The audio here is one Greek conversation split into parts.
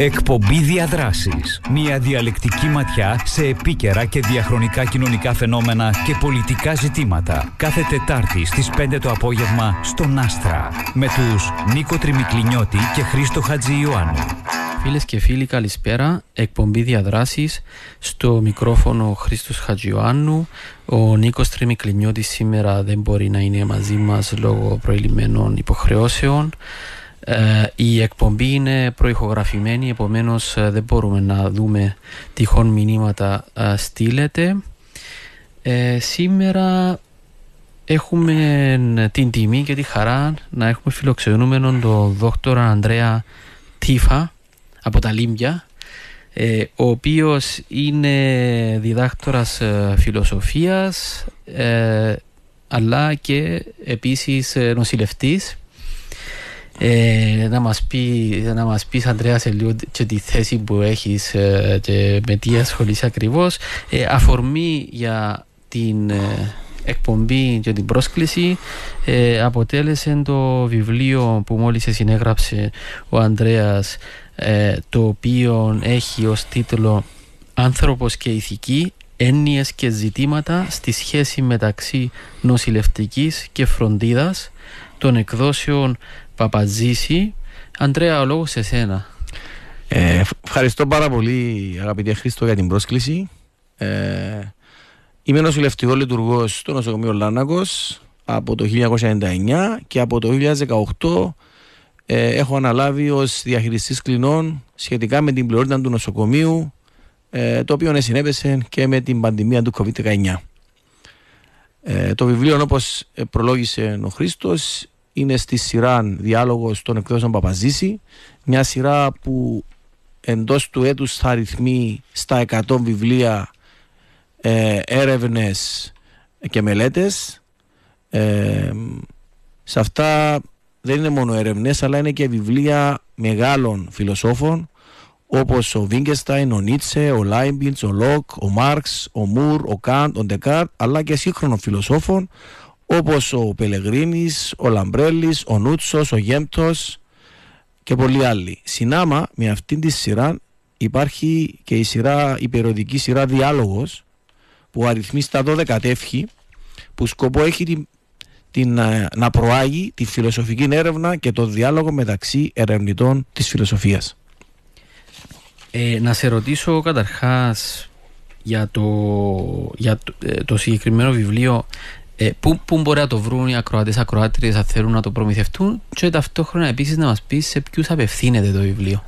Εκπομπή Διαδράσεις. Μια διαλεκτική ματιά σε επίκαιρα και διαχρονικά κοινωνικά φαινόμενα και πολιτικά ζητήματα. Κάθε Τετάρτη στις 5 το απόγευμα στον Άστρα. Με τους Νίκο Τριμικλινιώτη και Χρήστο Χατζη Ιωάννου. Φίλες και φίλοι καλησπέρα, εκπομπή διαδράσεις στο μικρόφωνο Χρήστος Χατζιωάννου ο Νίκος Τριμικλινιώτης σήμερα δεν μπορεί να είναι μαζί μας λόγω προηλημένων υποχρεώσεων ε, η εκπομπή είναι προηχογραφημένη, επομένως ε, δεν μπορούμε να δούμε τυχόν μηνύματα ε, στείλετε. σήμερα έχουμε την τιμή και τη χαρά να έχουμε φιλοξενούμενον τον δόκτωρα Ανδρέα Τίφα από τα Λίμπια ο οποίος είναι διδάκτορας φιλοσοφίας αλλά και επίσης νοσηλευτής ε, να μας πει, να μας πεις Ανδρέας σε λίγο και τη θέση που έχεις ε, και με τι ασχολείσαι ακριβώς. Ε, αφορμή για την ε, εκπομπή και την πρόσκληση ε, αποτέλεσε το βιβλίο που μόλις συνέγραψε ο Ανδρέας το οποίο έχει ως τίτλο «Άνθρωπος και ηθική έννοιες και ζητήματα στη σχέση μεταξύ νοσηλευτικής και φροντίδας των εκδόσεων Παπαζήση. Αντρέα, ο λόγος σε σένα. Ε, ευχαριστώ πάρα πολύ αγαπητέ Χρήστο για την πρόσκληση. Ε, είμαι νοσηλευτικός λειτουργός στο νοσοκομείο Λάνακο από το 1999 και από το 2018 ε, έχω αναλάβει ως διαχειριστής κλινών σχετικά με την πληρότητα του νοσοκομείου ε, το οποίο συνέβησε και με την πανδημία του COVID-19. Ε, το βιβλίο όπως προλόγησε ο Χρήστος είναι στη σειρά διάλογος των εκδόσεων Παπαζήση. Μια σειρά που εντός του έτους θα αριθμεί στα 100 βιβλία ε, έρευνες και μελέτες. Ε, σε αυτά δεν είναι μόνο έρευνες αλλά είναι και βιβλία μεγάλων φιλοσόφων όπως ο Βίτγκενσταϊν, ο Νίτσε, ο Λάιμπνιτς, ο Λοκ, ο Μάρξ, ο Μουρ, ο Καντ, ο Ντεκάρτ αλλά και σύγχρονων φιλοσόφων όπως ο Πελεγρίνης, ο Λαμπρέλης, ο Νούτσος, ο Γέμπτος και πολλοί άλλοι. Συνάμα με αυτήν τη σειρά υπάρχει και η, σειρά, η περιοδική σειρά Διάλογος που αριθμεί στα 12 τεύχη που σκοπό έχει την, την, ε, να προάγει τη φιλοσοφική έρευνα και το διάλογο μεταξύ ερευνητών της φιλοσοφίας. Ε, να σε ρωτήσω καταρχάς για το, για το, ε, το συγκεκριμένο βιβλίο ε, πού, πού μπορεί να το βρουν οι ακροατές ακροάτριες αν θέλουν να το προμηθευτούν, και ταυτόχρονα επίσης να μας πεις σε ποιους απευθύνεται το βιβλίο.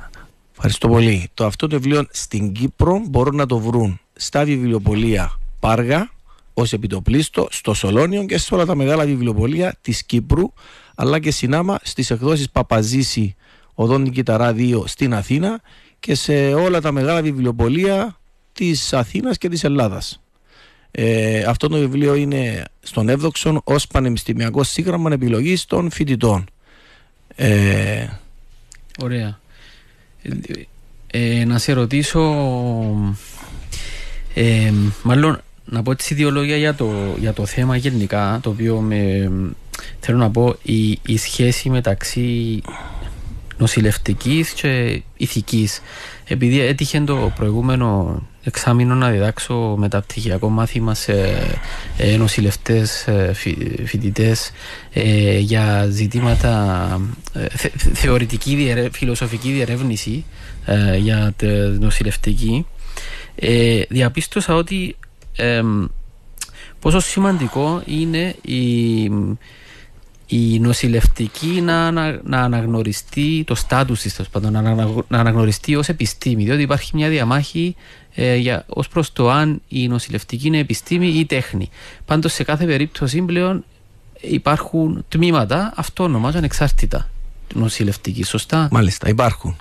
Ευχαριστώ πολύ. Το αυτό το βιβλίο στην Κύπρο μπορούν να το βρουν στα βιβλιοπολία Πάργα ως επιτοπλίστο, στο Σολόνιο και σε όλα τα μεγάλα βιβλιοπολία της Κύπρου, αλλά και συνάμα στις εκδόσεις Παπαζήση Οδόν Κιταρά 2 στην Αθήνα και σε όλα τα μεγάλα βιβλιοπολία της Αθήνας και της Ελλάδας. Ε, αυτό το βιβλίο είναι στον Εύδοξον ως πανεπιστημιακό σύγγραμμα επιλογής των φοιτητών. Ε, Ωραία. Ε, να σε ρωτήσω, ε, μάλλον να πω τις ιδεολογία για το, για το θέμα γενικά, το οποίο με, θέλω να πω η, η σχέση μεταξύ νοσηλευτικής και ηθικής. Επειδή έτυχε το προηγούμενο εξάμεινο να διδάξω μεταπτυχιακό μάθημα σε ε, νοσηλευτές ε, φοιτητές ε, για ζητήματα θεωρητική φιλοσοφική διερεύνηση για τη νοσηλευτική διαπίστωσα ότι πόσο σημαντικό είναι η η νοσηλευτική να, να, αναγνωριστεί το στάτους της, να, να αναγνωριστεί ως επιστήμη, διότι υπάρχει μια διαμάχη ε, για, ως προς το αν η νοσηλευτική είναι επιστήμη ή τέχνη. Πάντως σε κάθε περίπτωση πλέον υπάρχουν τμήματα αυτόνομα, ανεξάρτητα νοσηλευτική, σωστά; Μάλιστα, υπάρχουν.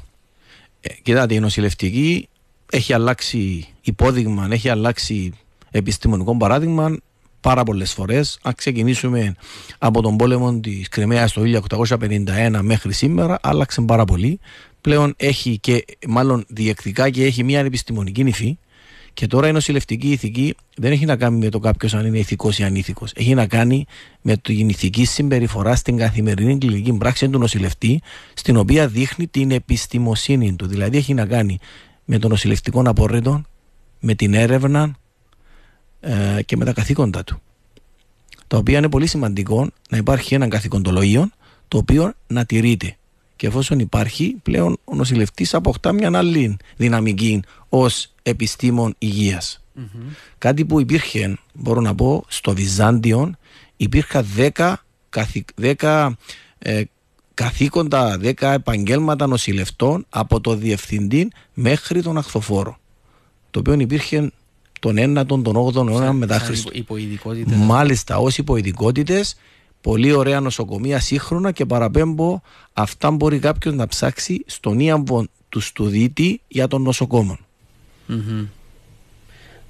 Ε, κοιτάτε, η νοσηλευτική έχει αλλάξει υπόδειγμα, έχει αλλάξει επιστημονικό παράδειγμα πάρα πολλές φορές. Αν ξεκινήσουμε από τον πόλεμο της Κρυμαίας το 1851 μέχρι σήμερα, άλλαξε πάρα πολύ. Πλέον έχει και μάλλον διεκτικά και έχει μια επιστημονική νυφή Και τώρα η νοσηλευτική ηθική δεν έχει να κάνει με το κάποιος αν είναι ηθικός ή ανήθικος. Έχει να κάνει με την ηθική συμπεριφορά στην καθημερινή κλινική πράξη του νοσηλευτή, στην οποία δείχνει την επιστημοσύνη του. Δηλαδή έχει να κάνει με το νοσηλευτικό απορρίτο, με την έρευνα ε, και με τα καθήκοντα του. Τα οποία είναι πολύ σημαντικό να υπάρχει ένα καθηκοντολογίο το οποίο να τηρείται. Και εφόσον υπάρχει, πλέον ο νοσηλευτής αποκτά μια άλλη δυναμική ως επιστήμον Κάτι που υπήρχε, μπορώ να πω, στο Βυζάντιο υπήρχαν 10, καθη, 10 ε, καθήκοντα, 10 επαγγέλματα νοσηλευτών από το διευθυντή μέχρι τον αχθοφόρο. Το οποίο υπήρχε τον 1ο, τον 8ο αιώνα μετά Χριστό. Μάλιστα, ως υποειδικότητες, πολύ ωραία νοσοκομεία σύγχρονα και παραπέμπω, αυτά μπορεί κάποιος να ψάξει στον ίαμβο του στουδίτη για τον νοσοκόμο.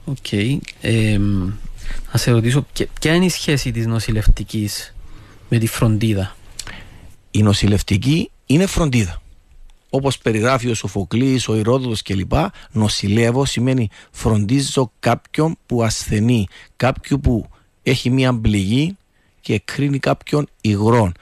Οκ. να σε ρωτήσω, ποια είναι η σχέση της νοσηλευτικής με τη φροντίδα; Η νοσηλευτική είναι φροντίδα. Όπως περιγράφει ο Σοφοκλής, ο Ηρόδοτος κλπ. Νοσηλεύω σημαίνει φροντίζω κάποιον που ασθενεί, κάποιον που έχει μία πληγή και εκκρίνει κάποιον υγρόν.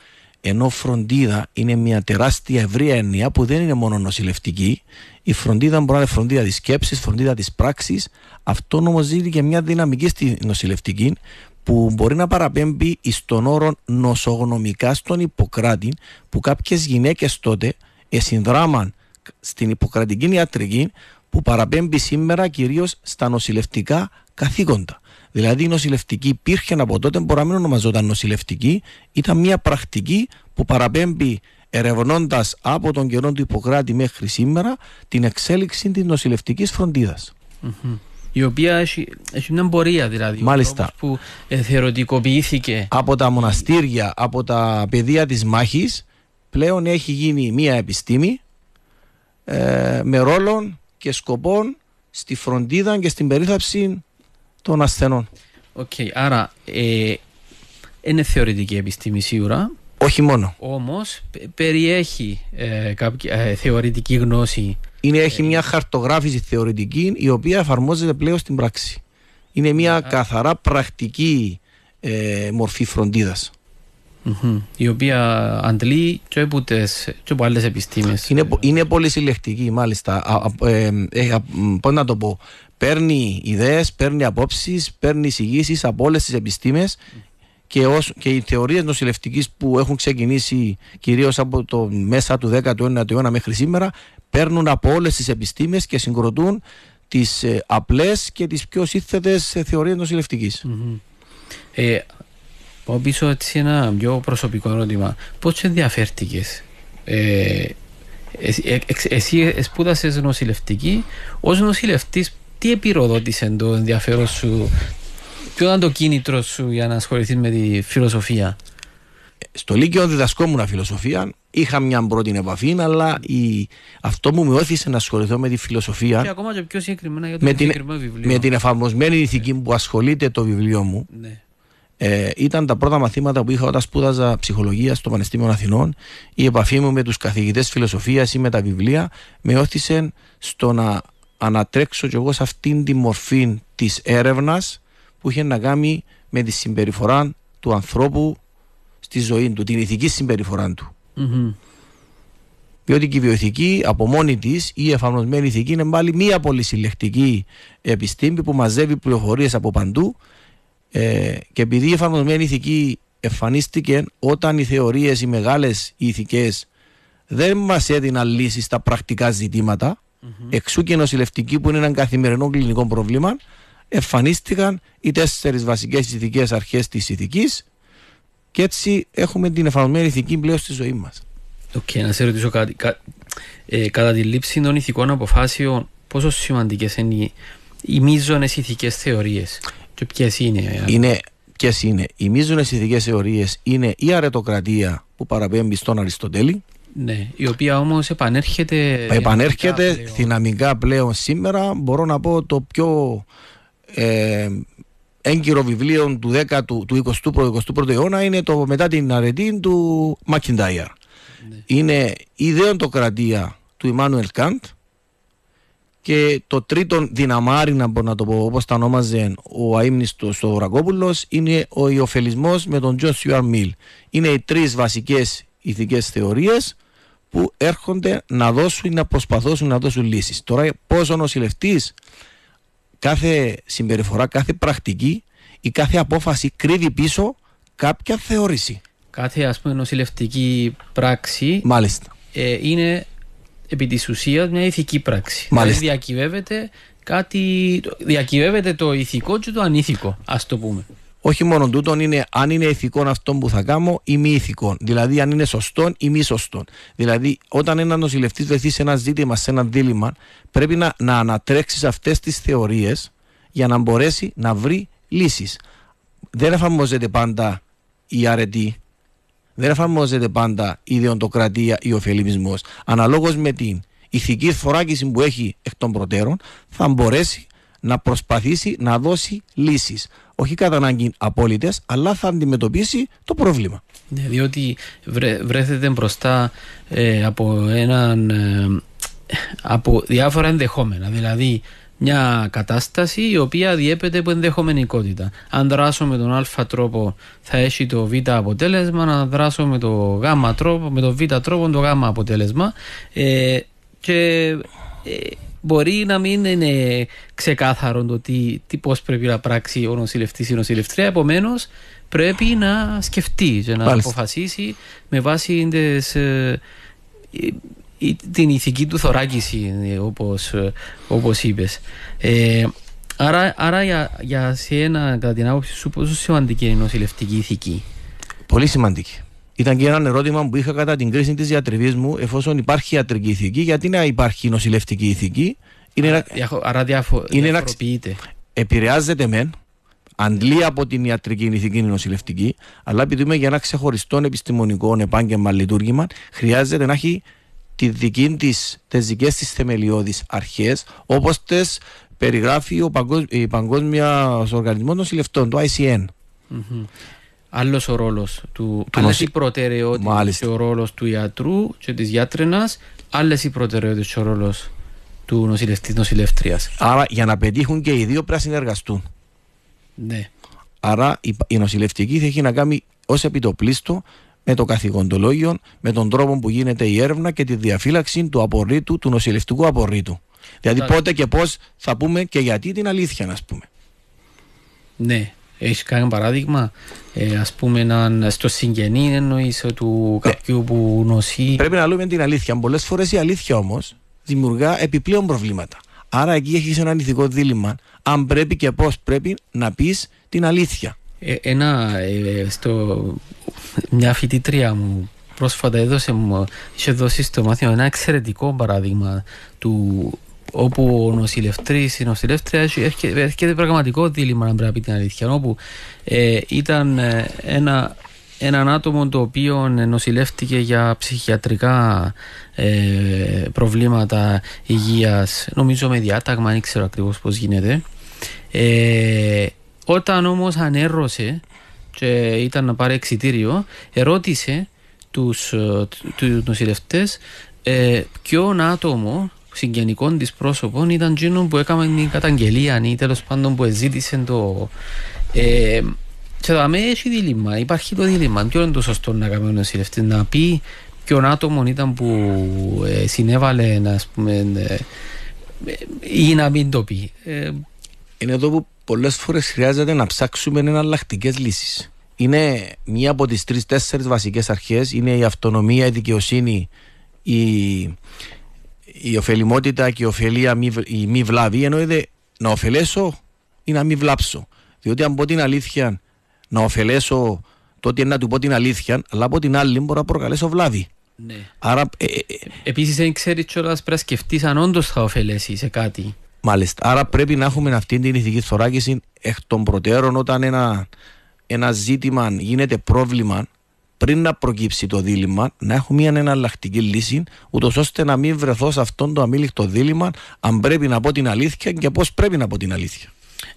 Ενώ φροντίδα είναι μια τεράστια ευρεία έννοια που δεν είναι μόνο νοσηλευτική. Η φροντίδα μπορεί να είναι φροντίδα της σκέψης, φροντίδα της πράξης. Αυτό όμως δίνει και μια δυναμική στη νοσηλευτική που μπορεί να παραπέμπει στον όρο νοσογνωμικά στον Ιπποκράτη που κάποιες γυναίκες τότε εσυνδράμαν στην Ιπποκρατική ιατρική που παραπέμπει σήμερα κυρίως στα νοσηλευτικά καθήκοντα. Δηλαδή η νοσηλευτική υπήρχε από τότε, μπορεί να μην ονομαζόταν νοσηλευτική, ήταν μια πρακτική που παραπέμπει ερευνώντας από τον καιρό του Ιπποκράτη μέχρι σήμερα την εξέλιξη της νοσηλευτικής Η οποία έχει, έχει μια πορεία δηλαδή. Μάλιστα. που ε, θεωρητικοποιήθηκε. Από τα μοναστήρια, από τα πεδία της μάχης πλέον έχει γίνει μια επιστήμη ε, με ρόλων και σκοπών στη φροντίδα και στην περίθαψη των ασθενών. OK, okay, άρα ε, είναι θεωρητική επιστήμη σίγουρα. Όχι μόνο. Όμως περιέχει ε, κάποια ε, θεωρητική γνώση. Είναι, έχει μια χαρτογράφηση θεωρητική η οποία εφαρμόζεται πλέον στην πράξη. Είναι μια καθαρά πρακτική ε, μορφή φροντίδας. Mm-hmm. Η οποία αντλεί και από, τις, και από άλλες επιστήμες. Είναι, είναι πολύ συλλεκτική μάλιστα. Ε, ε, πώς να το πω; Παίρνει ιδέες, παίρνει απόψεις, παίρνει εισηγήσεις από όλες τις επιστήμες και, ως, και οι θεωρίες νοσηλευτικής που έχουν ξεκινήσει κυρίως από το μέσα του 19ου αιώνα μέχρι σήμερα παίρνουν από όλες τις επιστήμες και συγκροτούν τις ε, απλές και τις πιο σύνθετες θεωρίες νοσηλευτικής. Mm-hmm. Ε, πάω πίσω έτσι ένα πιο προσωπικό ερώτημα. Πώς ενδιαφέρθηκες, ε, εσύ, εσύ σπούδασε νοσηλευτική. Ω νοσηλευτής, τι επιρροδότησε το ενδιαφέρον σου, ποιο ήταν το κίνητρο σου για να ασχοληθείς με τη φιλοσοφία; Στο Λύκειο διδασκόμουν φιλοσοφία. Είχα μια πρώτη επαφή, αλλά η... αυτό που με όθησε να ασχοληθώ με τη φιλοσοφία. Και ακόμα και πιο συγκεκριμένα για το με την, βιβλίο. Με την εφαρμοσμένη ηθική που ασχολείται το βιβλίο μου. Ναι. Ε, ήταν τα πρώτα μαθήματα που είχα όταν σπούδαζα ψυχολογία στο Πανεπιστήμιο Αθηνών. Η επαφή μου με τους καθηγητές φιλοσοφίας ή με τα βιβλία με όθησε στο να ανατρέξω κι εγώ σε αυτήν τη μορφή της έρευνας που είχε να κάνει με τη συμπεριφορά του ανθρώπου στη ζωή του, την ηθική συμπεριφορά του. Mm-hmm. Διότι και η βιοειθική από μόνη της ή η εφαρμοσμένη ηθική είναι πάλι μία πολυσυλλεκτική επιστήμη που μαζεύει πληροφορίες από παντού ε, και επειδή η εφαρμοσμένη ηθική εμφανίστηκε όταν οι θεωρίες, οι μεγάλες ηθικές δεν μας έδιναν λύσεις στα πρακτικά ζητήματα, Mm-hmm. Εξ ου και νοσηλευτική που είναι ένα καθημερινό κλινικό πρόβλημα, εμφανίστηκαν οι τέσσερις βασικές ηθικές αρχές της ηθικής και έτσι έχουμε την εφαρμοσμένη ηθική πλέον στη ζωή μας. OK, okay, να σε ρωτήσω κάτι. Κα, ε, κατά τη λήψη των ηθικών αποφάσεων, πόσο σημαντικές είναι οι, οι μείζονες ηθικές θεωρίες; Και ποιες είναι. είναι Ποιες είναι. Οι μείζονες ηθικές θεωρίες είναι η αρετοκρατία που παραπέμπει στον Αριστοτέλη, ναι, η οποία όμως επανέρχεται. Επανέρχεται πλέον. δυναμικά πλέον σήμερα. Μπορώ να πω το πιο ε, έγκυρο βιβλίο του 10ου, του 21ου, αιώνα είναι το μετά την αρετή του Μακιντάιαρ. Ναι. Είναι η δεοντοκρατία του Ιμάνουελ Καντ Και το τρίτο δυναμάρι, να μπορώ να το πω όπως τα ονόμαζε ο αείμνηστος Θεοδωρακόπουλος, είναι ο ωφελιμισμός με τον Τζον Στιούαρτ Μιλ. Είναι οι τρεις βασικές ηθικές θεωρίες που έρχονται να δώσουν ή να προσπαθούν να δώσουν λύσεις. Τώρα, πώς ο νοσηλευτής, κάθε συμπεριφορά, κάθε πρακτική ή κάθε απόφαση κρύβει πίσω κάποια θεώρηση. Κάθε ας πούμε νοσηλευτική πράξη Μάλιστα. ε, είναι επί της ουσίας μια ηθική πράξη. Μάλιστα. Δηλαδή διακυβεύεται κάτι, διακυβεύεται το ηθικό και το ανήθικο, ας το πούμε. Όχι μόνο τούτο, είναι αν είναι ηθικό αυτό που θα κάνω ή μη ηθικό. Δηλαδή, αν είναι σωστό ή μη σωστό. Δηλαδή, όταν ένα νοσηλευτής βρεθείς σε ένα ζήτημα, σε ένα δίλημα, πρέπει να, να ανατρέξεις αυτές τις θεωρίες για να μπορέσει να βρει λύσεις. Δεν εφαρμόζεται πάντα η αρετή, δεν εφαρμόζεται πάντα η ιδεοντοκρατία ή ο ωφελημισμό. Αναλόγως με την ηθική θωράκιση που έχει εκ των προτέρων, θα μπορέσει να προσπαθήσει να δώσει λύσεις. Όχι κατά ανάγκη απόλυτες, αλλά θα αντιμετωπίσει το πρόβλημα. Ναι, διότι βρε, βρέθεται μπροστά ε, από, έναν, ε, από διάφορα ενδεχόμενα. Δηλαδή, μια κατάσταση η οποία διέπεται από ενδεχομενικότητα. Αν δράσω με τον α τρόπο θα έχει το β αποτέλεσμα, αν δράσω με το γ τρόπο, με το β τρόπο το γ αποτέλεσμα ε, και ε, μπορεί να μην είναι ξεκάθαρο το τι, τι πώς πρέπει να πράξει ο νοσηλευτής ή η νοσηλευτρία, επομένως πρέπει να σκεφτεί και να Μάλιστα. αποφασίσει με βάση τις, ε, η- την ηθική του θωράκιση ε, όπως, ε, όπως είπες. Ε, άρα άρα για, για σένα κατά την άποψη σου πόσο σημαντική είναι η νοσηλευτική ηθική; Πολύ σημαντική. Ήταν και ένα ερώτημα που είχα κατά την κρίση της διατριβή μου, εφόσον υπάρχει ιατρική ηθική, γιατί να υπάρχει νοσηλευτική ηθική; Είναι ένα, Διαχω- άρα διαφο, Είναι ένα- διαφοροποιείται. επηρεάζεται μεν, αντλεί από την ιατρική ηθική η νοσηλευτική, αλλά επειδή είμαι για ένα ξεχωριστό επιστημονικό επάγγελμα λειτουργήμα, χρειάζεται να έχει τη δική της, τις δικές της θεμελιώδεις αρχές, όπως τις περιγράφει ο Παγκόσμ, η Παγκόσμια Οργανισμό Νοσηλευτών, το ICN. Μμμ. Άλλος ο ρόλος του, Του άλλες νοση- οι προτεραιότητες Μάλιστα. και ο ρόλος του ιατρού και της γιατρίνας, άλλες οι προτεραιότητες και ο ρόλος του νοσηλευτή νοσηλεύτριας. Άρα για να πετύχουν και οι δύο πρέπει να συνεργαστούν. Ναι. Άρα η, η νοσηλευτική θα έχει να κάνει ως επιτοπλίστο με το καθηγοντολόγιο, με τον τρόπο που γίνεται η έρευνα και τη διαφύλαξη του απορρίτου, του νοσηλευτικού απορρίτου. Δηλαδή Μάλιστα. πότε και πώς θα πούμε και γιατί την αλήθεια, να πούμε. Ναι. Έχεις κάνει παράδειγμα, ε, ας πούμε, έναν, στο συγγενή εννοείς ε, του Ναι. κάποιου που νοσεί. Πρέπει να λέμε την αλήθεια. Πολλές φορές η αλήθεια όμως δημιουργά επιπλέον προβλήματα. Άρα εκεί έχεις ένα ηθικό δίλημα. Αν πρέπει και πώς πρέπει να πεις την αλήθεια. Ε, ένα, ε, στο, μια φοιτήτρια μου πρόσφατα έδωσε μου, είχε δώσει στο μάθημα ένα εξαιρετικό παράδειγμα του όπου ο νοσηλευτής, η νοσηλεύτρια έχει- έρχεται, έρχεται πραγματικό δίλημα να πρέπει να πει την αλήθεια. Όπου ε, ήταν ε, ένα, έναν άτομο το οποίο νοσηλεύτηκε για ψυχιατρικά ε, προβλήματα υγείας νομίζω με διάταγμα, δεν ξέρω ακριβώς πώς γίνεται. Ε, όταν όμως ανέρωσε και ήταν να πάρει εξητήριο, ερώτησε τους, ε, τους νοσηλευτές ε, ποιον άτομο συγγενικών της πρόσωπων ήταν εκείνο που έκαμε την καταγγελία ή τέλος πάντων που ζήτησε το... Ε, και θα με έχει δίλημα, υπάρχει το δίλημα. Ποιο είναι το σωστό να κάνει ο νοσηλευτής, να πει ποιον άτομο ήταν που ε, συνέβαλε να πούμε, ε, ε, ή να μην το πει. Ε, είναι εδώ που πολλές φορές χρειάζεται να ψάξουμε εναλλακτικές λύσεις. Είναι μία από τις τρεις-τέσσερις βασικές αρχές, είναι η αυτονομία, η δικαιοσύνη, η, η ωφελημότητα και η ωφελία, μη, β- η μη βλάβη. Εννοείται να ωφελέσω ή να μην βλάψω. Διότι αν πω την αλήθεια, να ωφελέσω τότε είναι να του πω την αλήθεια, αλλά από την άλλη μπορώ να προκαλέσω βλάβη. ναι. Άρα, ε, ε, ε, Επίσης, δεν ξέρεις κιόλας πρέπει να σκεφτείς αν όντως θα ωφελέσεις σε κάτι. Μάλιστα. Άρα πρέπει να έχουμε αυτή την ηθική θωράκιση εκ των προτέρων όταν ένα, ένα ζήτημα γίνεται πρόβλημα πριν να προκύψει το δίλημα, να έχουμε μια εναλλακτική λύση, ούτως ώστε να μην βρεθώ σε αυτόν το αμήλικτο δίλημα, αν πρέπει να πω την αλήθεια και πώς πρέπει να πω την αλήθεια.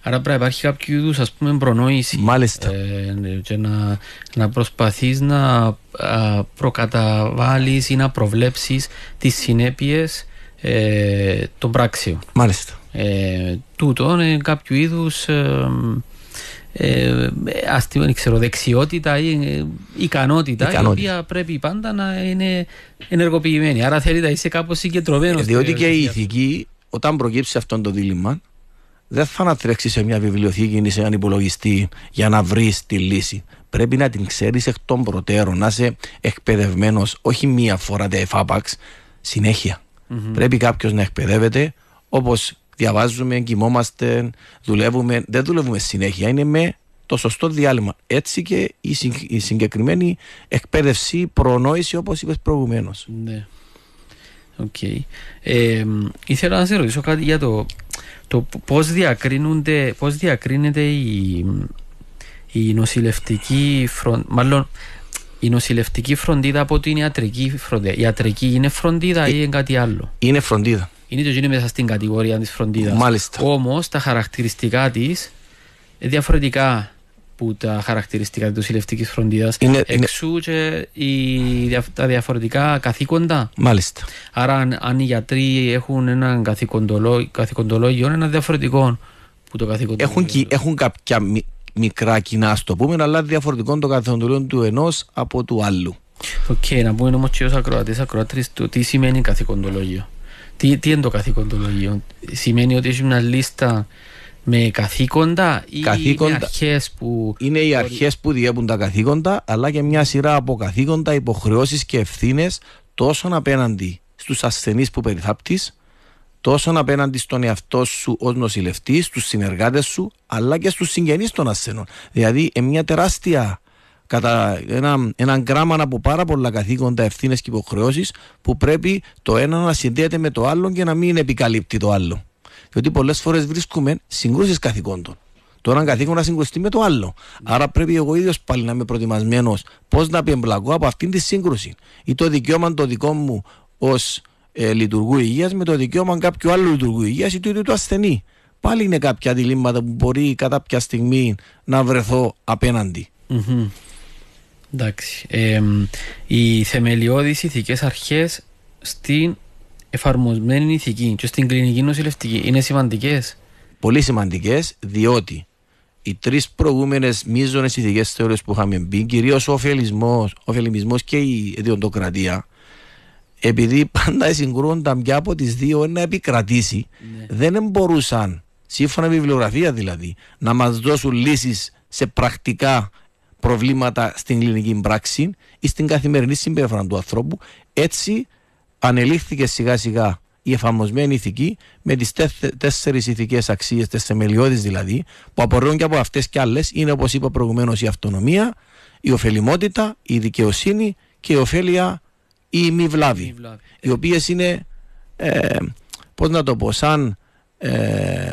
Άρα πρέπει να υπάρχει κάποιο είδους ας πούμε προνόηση. Μάλιστα. Ε, και να, να προσπαθείς να α, προκαταβάλεις ή να προβλέψεις τις συνέπειες ε, των πράξεων. Μάλιστα. Ε, τούτο είναι κάποιο είδους ε, ε, αστείο, ξέρω, δεξιότητα ή ε, ικανότητα, Ικανότητα. η οποία πρέπει πάντα να είναι ενεργοποιημένη. Άρα θέλει να είσαι κάπως συγκεντρωμένος. Ε, διότι και η ηθική, όταν προκύψει αυτό το δίλημα, δεν θα ανατρέξει σε μια βιβλιοθήκη ή σε έναν υπολογιστή για να βρεις τη λύση. Πρέπει να την ξέρεις εκ των προτέρων, να είσαι εκπαιδευμένος όχι μία φορά τα εφάπαξ, συνέχεια. Πρέπει κάποιος να εκπαιδεύεται όπως διαβάζουμε, κοιμόμαστε, δουλεύουμε. Δεν δουλεύουμε συνέχεια, είναι με το σωστό διάλειμμα. Έτσι και η, συν- η συγκεκριμένη εκπαίδευση, προπόνηση όπως είπες προηγουμένως. Ναι. Οκ. Ε, ήθελα να σε ρωτήσω κάτι για το, το πώς, διακρίνονται, πώς διακρίνεται η, η νοσηλευτική φροντίδα, μάλλον η νοσηλευτική φροντίδα από την ιατρική φροντίδα. Η ιατρική είναι φροντίδα ή είναι κάτι άλλο; Είναι φροντίδα. Είναι το είναι μέσα στην κατηγορία της φροντίδας. Μάλιστα. Όμως τα χαρακτηριστικά της είναι διαφορετικά που τα χαρακτηριστικά της νοσηλευτικής φροντίδας. Είναι- είναι- Εξού και οι, δια- τα διαφορετικά καθήκοντα. Μάλιστα. Άρα αν, αν οι γιατροί έχουν έναν καθηκοντολό, καθηκοντολόγιο είναι ένα διαφορετικό που το καθηκοντολόγιο. Έχουν, κι- έχουν κάποια μι- μικρά κοινά, ας το πούμε, αλλά διαφορετικό το καθηκοντολόγιο του ενός από του άλλου. Οκ, να πούμε όμως και ως ακροατές, ακροατρίες, το τι σημαίνει καθηκοντολόγιο. Τι, τι είναι το καθηκοντολόγιο. Σημαίνει ότι έχει μια λίστα με καθήκοντα ή Καθήκοντα. με αρχές που... Είναι οι αρχές που διέπουν τα καθήκοντα, αλλά και μια σειρά από καθήκοντα, υποχρεώσεις και ευθύνες τόσο απέναντι στους ασθενείς που περιθάπτεις, τόσο απέναντι στον εαυτό σου ως νοσηλευτής, στους συνεργάτες σου, αλλά και στους συγγενείς των ασθενών. Δηλαδή, είναι μια τεράστια κατά ένα, ένα γράμμα από πάρα πολλά καθήκοντα, ευθύνες και υποχρεώσεις που πρέπει το ένα να συνδέεται με το άλλο και να μην επικαλύπτει το άλλο. Διότι πολλές φορές βρίσκουμε συγκρούσεις καθηκόντων. Το ένα καθήκον να συγκρουστεί με το άλλο. Άρα πρέπει εγώ ίδιος πάλι να είμαι προετοιμασμένος πώς να πιεμπλακώ από αυτήν τη σύγκρουση. Ή το δικαίωμα το δικό μου ως ε, λειτουργού υγείας με το δικαίωμα κάποιου άλλου λειτουργού υγείας ή του ίδιου του ασθενή. Πάλι είναι κάποια διλήμματα που μπορεί κατά ποια στιγμή να βρεθώ απέναντι. Μμμ. Εντάξει. Ε, οι θεμελιώδεις ηθικές αρχές στην εφαρμοσμένη ηθική και στην κλινική νοσηλευτική είναι σημαντικές; Πολύ σημαντικές διότι οι τρεις προηγούμενες μείζονες ηθικές θεωρίες που είχαμε μπει, κυρίως ο ωφελισμός και η ιδιωτοκρατία, επειδή πάντα συγκρούονταν πια από τις δύο να επικρατήσει, δεν μπορούσαν, σύμφωνα με βιβλιογραφία δηλαδή, να μας δώσουν λύσεις σε πρακτικά προβλήματα στην κλινική πράξη ή στην καθημερινή συμπεριφορά του ανθρώπου. Έτσι ανελήφθηκε σιγά σιγά η εφαρμοσμένη ηθική με τις τέθε- τέσσερις ηθικές αξίες, τις θεμελιώδεις δηλαδή, που απορρέουν και από αυτές και άλλες, είναι όπως είπα προηγουμένως η αυτονομία, η ωφελημότητα, η δικαιοσύνη και η ωφέλεια ή η μη βλάβη, Μη βλάβη. οι οποίες είναι, ε, πώς να το πω, σαν, ε,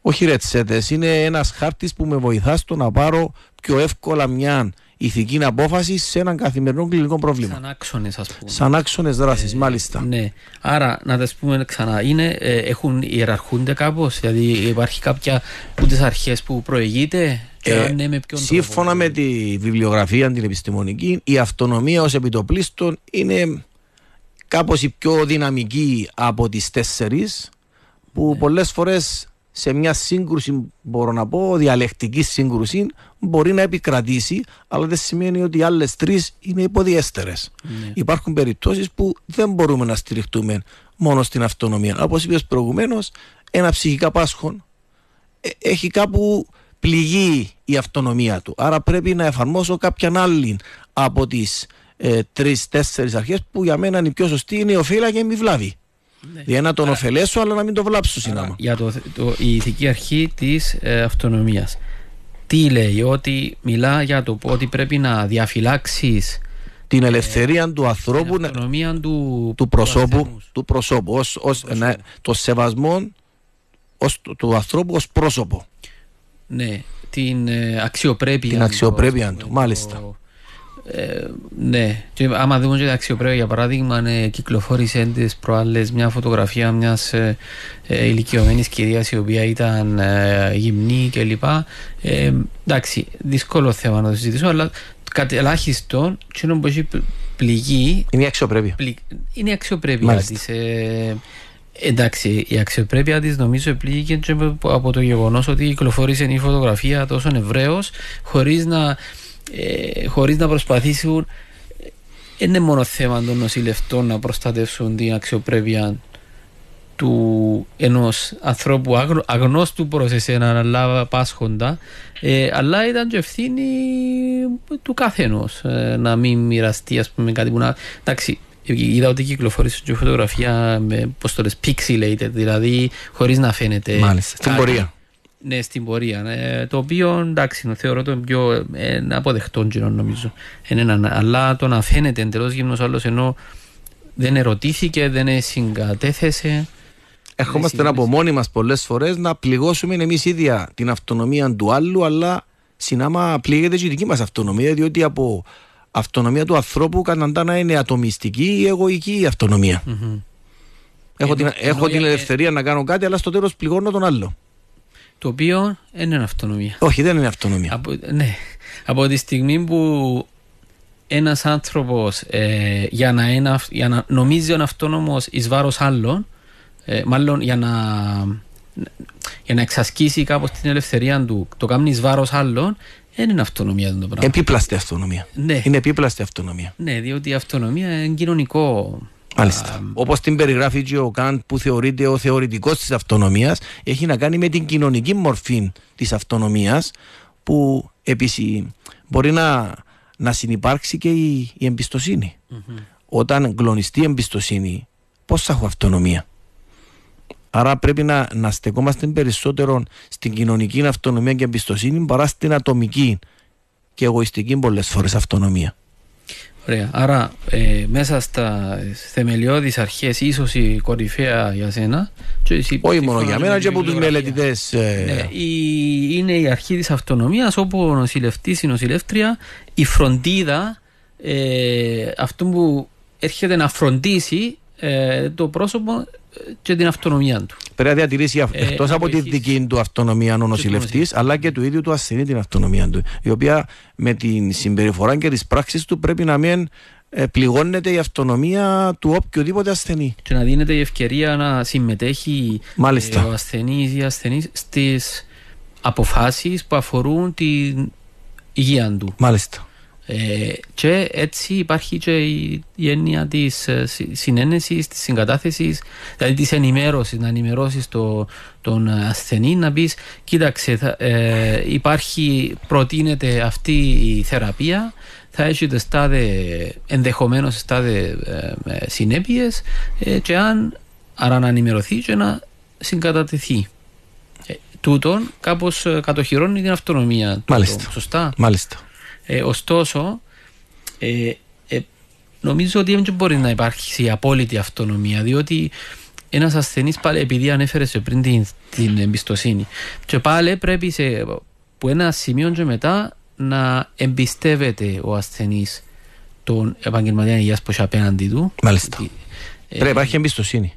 όχι ρετσέτες, είναι ένας χάρτης που με βοηθάς στο να πάρω πιο εύκολα μια ηθική απόφαση σε έναν καθημερινό κλινικό πρόβλημα. Σαν άξονες ας πούμε. Σαν άξονες δράσης, μάλιστα. Ναι. Άρα να τα πούμε ξανά, είναι, ε, έχουν ιεραρχούνται κάπως, δηλαδή υπάρχει κάποια από τις αρχές που προηγείται; Και Ε, αν ναι με ποιον Σύμφωνα τρόπο. με τη βιβλιογραφία την επιστημονική, η αυτονομία ως επιτοπλίστων είναι κάπως η πιο δυναμική από τις τέσσερις που Ναι. πολλές φορές σε μια σύγκρουση, μπορώ να πω, διαλεκτική σύγκρουση μπορεί να επικρατήσει, αλλά δεν σημαίνει ότι οι άλλες τρεις είναι υποδιέστερες. Ναι. Υπάρχουν περιπτώσεις που δεν μπορούμε να στηριχτούμε μόνο στην αυτονομία. Όπως είπες προηγουμένως, ένα ψυχικά πάσχον ε, έχει κάπου πληγεί η αυτονομία του. Άρα πρέπει να εφαρμόσω κάποια άλλη από τις ε, τρεις-τέσσερις αρχές που για μένα είναι η πιο σωστή είναι η ωφέλεια και η μη βλάβη. Ναι. Δηλαδή να τον ωφελέσω αλλά να μην το βλάψω συνάμα. Για το, το, η ηθική αρχή της ε, αυτονομίας. Τι λέει, ότι μιλά για το ότι πρέπει να διαφυλάξεις Την ελευθερία του ανθρώπου, την να- αυτονομία του, του προσώπου, ασθενούς. του προσώπου ως, ως, να- το σεβασμό ως, του, του ανθρώπου ως πρόσωπο. Ναι, την ε, αξιοπρέπεια. Την του, αξιοπρέπεια ας του, πούμε, μάλιστα. το- ε, ναι, και άμα δούμε και την αξιοπρέπεια, για παράδειγμα, ε, κυκλοφόρησε τις προάλλες μια φωτογραφία μιας ε, ε, ηλικιωμένης κυρίας η οποία ήταν ε, γυμνή κλπ. Ε, εντάξει, δύσκολο θέμα να το συζητήσω, αλλά κατ' ελάχιστον, εκείνο που έχει πληγή. Είναι η αξιοπρέπεια. Είναι η αξιοπρέπεια της. Ε, εντάξει, η αξιοπρέπεια της νομίζω πλήγηκε από το γεγονός ότι κυκλοφόρησε η φωτογραφία τόσο ευρέως, χωρίς να, ε, χωρίς να προσπαθήσουν. Δεν είναι μόνο θέμα των νοσηλευτών να προστατεύσουν την αξιοπρέπεια του ενός ανθρώπου αγνώ, αγνώστου προς εσένα αλλά πάσχοντα ε, αλλά ήταν και ευθύνη του καθενός ε, να μην μοιραστεί ας πούμε κάτι που να εντάξει είδα ότι κυκλοφορήσε και φωτογραφία με πώς το λες pixelated δηλαδή χωρίς να φαίνεται Μάλιστα, στην πορεία ναι, στην πορεία. Ε, το οποίο εντάξει, θεωρώ το πιο ε, αποδεκτό νομίζω. αλλά το να φαίνεται εντελώς γυμνό άλλος ενώ δεν ερωτήθηκε, δεν συγκατέθεσε. Ερχόμαστε από μόνοι μας πολλές φορές να πληγώσουμε εμείς ίδια την αυτονομία του άλλου, αλλά συνάμα πλήγεται και η δική μας αυτονομία, διότι από αυτονομία του ανθρώπου καταντά να είναι ατομιστική ή εγωική η αυτονομία. Mm-hmm. Έχω, την, έχω την ελευθερία να κάνω κάτι, αλλά στο τέλος πληγώνω τον άλλο. Το οποίο δεν είναι αυτονομία. Όχι, δεν είναι αυτονομία. Από, ναι. Από τη στιγμή που ένας άνθρωπος ε, για, να για να νομίζει ο αυτόνομος εις βάρος άλλων, ε, μάλλον για να, για να εξασκήσει κάπως την ελευθερία του, το κάνει εις βάρος άλλων, δεν είναι αυτονομία το πράγμα. Επίπλαστη αυτονομία. Ναι. Είναι επίπλαστη αυτονομία. Ναι, διότι η αυτονομία είναι κοινωνικό. Μάλιστα. Όπως την περιγράφει και ο Καντ που θεωρείται ο θεωρητικός της αυτονομίας, έχει να κάνει με την κοινωνική μορφή της αυτονομίας που επίσης μπορεί να, να συνεπάρξει και η, η εμπιστοσύνη. Mm-hmm. Όταν κλονιστεί η εμπιστοσύνη, πώς θα έχω αυτονομία; Άρα πρέπει να, να στεκόμαστε περισσότερο στην κοινωνική αυτονομία και εμπιστοσύνη παρά στην ατομική και εγωιστική πολλές φορές αυτονομία. Ωραία. Άρα ε, μέσα στα θεμελιώδεις αρχές, ίσως η κορυφαία για σένα. Όχι μόνο για μένα, και από τους μελετητές. Ε... Ναι, είναι η αρχή της αυτονομίας, όπου ο νοσηλευτής, η νοσηλεύτρια, η φροντίδα ε, αυτού που έρχεται να φροντίσει ε, το πρόσωπο και την αυτονομία του. Πρέπει να διατηρήσει ε, εκτός από τη δική του αυτονομία ο νοσηλευτής, αλλά και του ίδιου του ασθενή την αυτονομία του. Η οποία με την συμπεριφορά και τις πράξεις του πρέπει να μην ε, πληγώνεται η αυτονομία του οποιοδήποτε ασθενή. Και να δίνεται η ευκαιρία να συμμετέχει Μάλιστα. ο ασθενής ή η ασθενής στις αποφάσεις που αφορούν την υγεία του. Μάλιστα. Ε, και έτσι υπάρχει και η, έννοια της ε, συνένεσης, της συγκατάθεσης, δηλαδή της ενημέρωσης, να ενημερώσεις το, τον ασθενή, να πεις: Κοίταξε, θα, ε, υπάρχει, προτείνεται αυτή η θεραπεία, θα έχει τεστάδε, ενδεχομένως τεστάδε ε, συνέπειες, ε, και αν άρα να ενημερωθεί και να συγκατατεθεί. Ε, τούτον κάπως κατοχυρώνει την αυτονομία. Μάλιστα. σωστά; Μάλιστα. Ε, ωστόσο, ε, ε, νομίζω ότι δεν μπορεί να υπάρξει απόλυτη αυτονομία, διότι ένας ασθενής πάλι, επειδή ανέφερε πριν την, την εμπιστοσύνη, και πάλι πρέπει σε, που ένα σημείο και μετά να εμπιστεύεται ο ασθενής τον επαγγελματία υγείας που έχει απέναντι του. Μάλιστα. Ε, πρέπει να υπάρχει εμπιστοσύνη.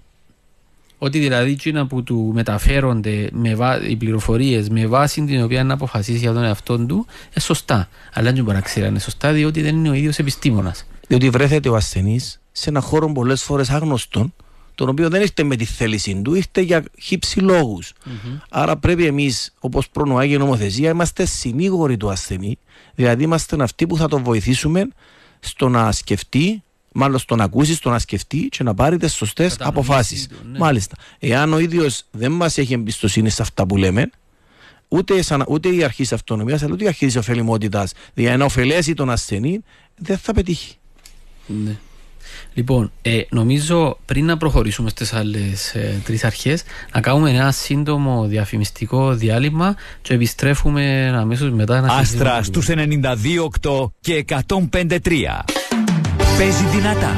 Ότι δηλαδή εκείνα που του μεταφέρονται με βά... οι πληροφορίες με βάση την οποία να αποφασίσει για τον εαυτό του, είναι σωστά. Αλλά δεν μπορεί να ξέρει αν είναι σωστά, διότι δεν είναι ο ίδιος επιστήμονας. Διότι βρέθεται ο ασθενής σε ένα χώρο πολλές φορές άγνωστον, τον οποίο δεν ήρθε με τη θέλησή του, ήρθε για χύψη λόγους. Mm-hmm. Άρα πρέπει εμείς, όπως προνοάει η νομοθεσία, είμαστε συνήγοροι του ασθενή. Δηλαδή είμαστε αυτοί που θα τον βοηθήσουμε στο να σκεφτεί μάλλον στο να ακούσεις, στο να σκεφτείς και να πάρεις τις σωστές αποφάσεις. Ναι. Μάλιστα. Εάν ο ίδιος δεν μας έχει εμπιστοσύνη σε αυτά που λέμε, ούτε, σαν, ούτε η αρχή της αυτονομίας, αλλά ούτε η αρχή της ωφελημότητας, δηλαδή να ωφελέσει τον ασθενή, δεν θα πετύχει. Ναι. Λοιπόν, ε, νομίζω πριν να προχωρήσουμε στις άλλες ε, τρεις αρχές, να κάνουμε ένα σύντομο διαφημιστικό διάλειμμα και επιστρέφουμε αμέσως μετά να Άστρα στους 92,8 και 105,3 παίζει δυνατά.